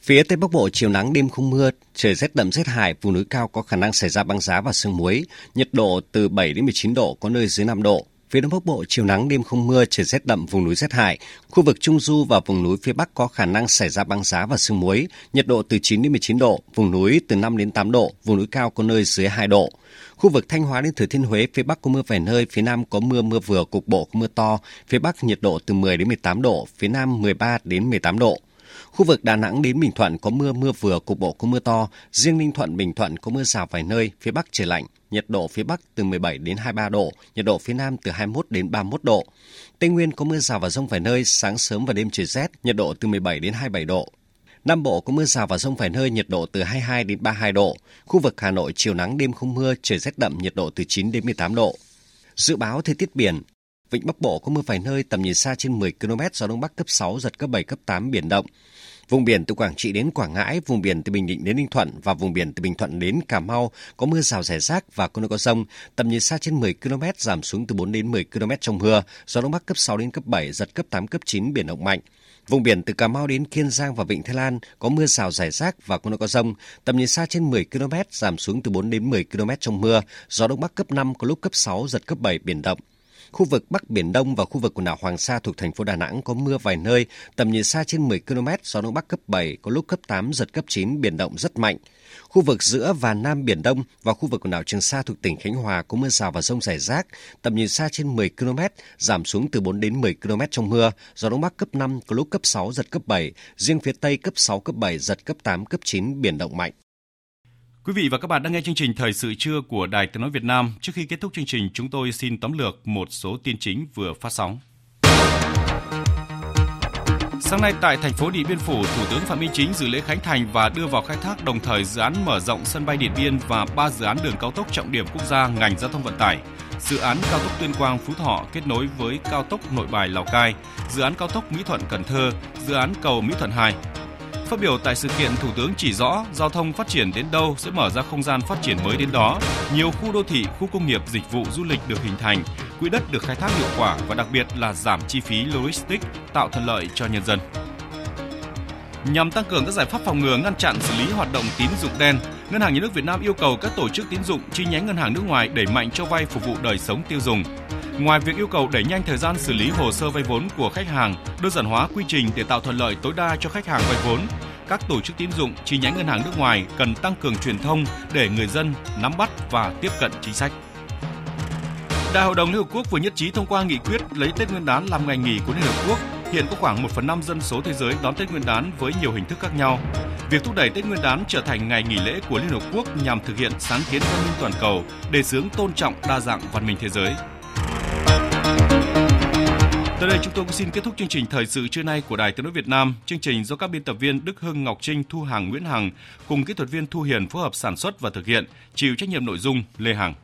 Phía Tây Bắc Bộ chiều nắng đêm không mưa, trời rét đậm rét hại, vùng núi cao có khả năng xảy ra băng giá và sương muối, nhiệt độ từ 7 đến 19 độ, có nơi dưới 5 độ. Phía Đông Bắc Bộ chiều nắng đêm không mưa, trời rét đậm vùng núi rét hại. Khu vực Trung Du và vùng núi phía Bắc có khả năng xảy ra băng giá và sương muối, nhiệt độ từ 9 đến 19 độ, vùng núi từ 5 đến 8 độ, vùng núi cao có nơi dưới 2 độ. Khu vực Thanh Hóa đến Thừa Thiên Huế, phía Bắc có mưa vài nơi, phía Nam có mưa mưa vừa, cục bộ có mưa to, phía Bắc nhiệt độ từ 10 đến 18 độ, phía Nam 13 đến 18 độ. Khu vực Đà Nẵng đến Bình Thuận có mưa mưa vừa, cục bộ có mưa to. Riêng Ninh Thuận, Bình Thuận có mưa rào vài nơi, phía Bắc trời lạnh. Nhiệt độ phía Bắc từ 17 đến 23 độ, nhiệt độ phía Nam từ 21 đến 31 độ. Tây Nguyên có mưa rào và rông vài nơi, sáng sớm và đêm trời rét, nhiệt độ từ 17 đến 27 độ. Nam Bộ có mưa rào và rông vài nơi, nhiệt độ từ 22 đến 32 độ. Khu vực Hà Nội chiều nắng đêm không mưa, trời rét đậm, nhiệt độ từ 9 đến 18 độ. Dự báo thời tiết biển, Vịnh Bắc Bộ có mưa vài nơi, tầm nhìn xa trên 10 km, gió đông bắc cấp 6, giật cấp 7, cấp 8, biển động. Vùng biển từ Quảng Trị đến Quảng Ngãi, vùng biển từ Bình Định đến Ninh Thuận và vùng biển từ Bình Thuận đến Cà Mau có mưa rào rải rác và có nơi có rông. Tầm nhìn xa trên 10 km giảm xuống từ 4 đến 10 km trong mưa. Gió đông bắc cấp 6 đến cấp 7, giật cấp 8, cấp 9, biển động mạnh. Vùng biển từ Cà Mau đến Kiên Giang và Vịnh Thái Lan có mưa rào rải rác và có nơi có rông. Tầm nhìn xa trên 10 km giảm xuống từ 4 đến 10 km trong mưa. Gió đông bắc cấp 5 có lúc cấp 6, giật cấp 7, biển động. Khu vực Bắc Biển Đông và khu vực quần đảo Hoàng Sa thuộc thành phố Đà Nẵng có mưa vài nơi, tầm nhìn xa trên 10 km, gió đông bắc cấp 7, có lúc cấp 8, giật cấp 9, biển động rất mạnh. Khu vực giữa và Nam Biển Đông và khu vực quần đảo Trường Sa thuộc tỉnh Khánh Hòa có mưa rào và rông rải rác, tầm nhìn xa trên 10 km, giảm xuống từ 4 đến 10 km trong mưa, gió đông bắc cấp 5, có lúc cấp 6, giật cấp 7, riêng phía Tây cấp 6, cấp 7, giật cấp 8, cấp 9, biển động mạnh. Quý vị và các bạn đang nghe chương trình Thời sự trưa của Đài Tiếng Nói Việt Nam. Trước khi kết thúc chương trình, chúng tôi xin tóm lược một số tin chính vừa phát sóng. Sáng nay tại thành phố Điện Biên Phủ, Thủ tướng Phạm Minh Chính dự lễ khánh thành và đưa vào khai thác đồng thời dự án mở rộng sân bay Điện Biên và ba dự án đường cao tốc trọng điểm quốc gia ngành giao thông vận tải. Dự án cao tốc Tuyên Quang Phú Thọ kết nối với cao tốc Nội Bài Lào Cai, dự án cao tốc Mỹ Thuận Cần Thơ, dự án cầu Mỹ Thuận 2. Phát biểu tại sự kiện, Thủ tướng chỉ rõ giao thông phát triển đến đâu sẽ mở ra không gian phát triển mới đến đó. Nhiều khu đô thị, khu công nghiệp, dịch vụ du lịch được hình thành, quỹ đất được khai thác hiệu quả và đặc biệt là giảm chi phí logistics, tạo thuận lợi cho nhân dân. Nhằm tăng cường các giải pháp phòng ngừa ngăn chặn xử lý hoạt động tín dụng đen, Ngân hàng Nhà nước Việt Nam yêu cầu các tổ chức tín dụng chi nhánh ngân hàng nước ngoài đẩy mạnh cho vay phục vụ đời sống tiêu dùng. Ngoài việc yêu cầu đẩy nhanh thời gian xử lý hồ sơ vay vốn của khách hàng, đơn giản hóa quy trình để tạo thuận lợi tối đa cho khách hàng vay vốn, các tổ chức tín dụng chi nhánh ngân hàng nước ngoài cần tăng cường truyền thông để người dân nắm bắt và tiếp cận chính sách. Đại hội đồng Liên Hợp Quốc vừa nhất trí thông qua nghị quyết lấy Tết Nguyên đán làm ngày nghỉ của Liên Hợp Quốc. Hiện có khoảng 1 phần 5 dân số thế giới đón Tết Nguyên đán với nhiều hình thức khác nhau. Việc thúc đẩy Tết Nguyên đán trở thành ngày nghỉ lễ của Liên Hợp Quốc nhằm thực hiện sáng kiến văn minh toàn cầu, đề xướng tôn trọng đa dạng văn minh thế giới. Tới đây chúng tôi cũng xin kết thúc chương trình thời sự trưa nay của Đài Tiếng nói Việt Nam. Chương trình do các biên tập viên Đức Hưng, Ngọc Trinh, Thu Hằng, Nguyễn Hằng cùng kỹ thuật viên Thu Hiền phối hợp sản xuất và thực hiện, chịu trách nhiệm nội dung Lê Hằng.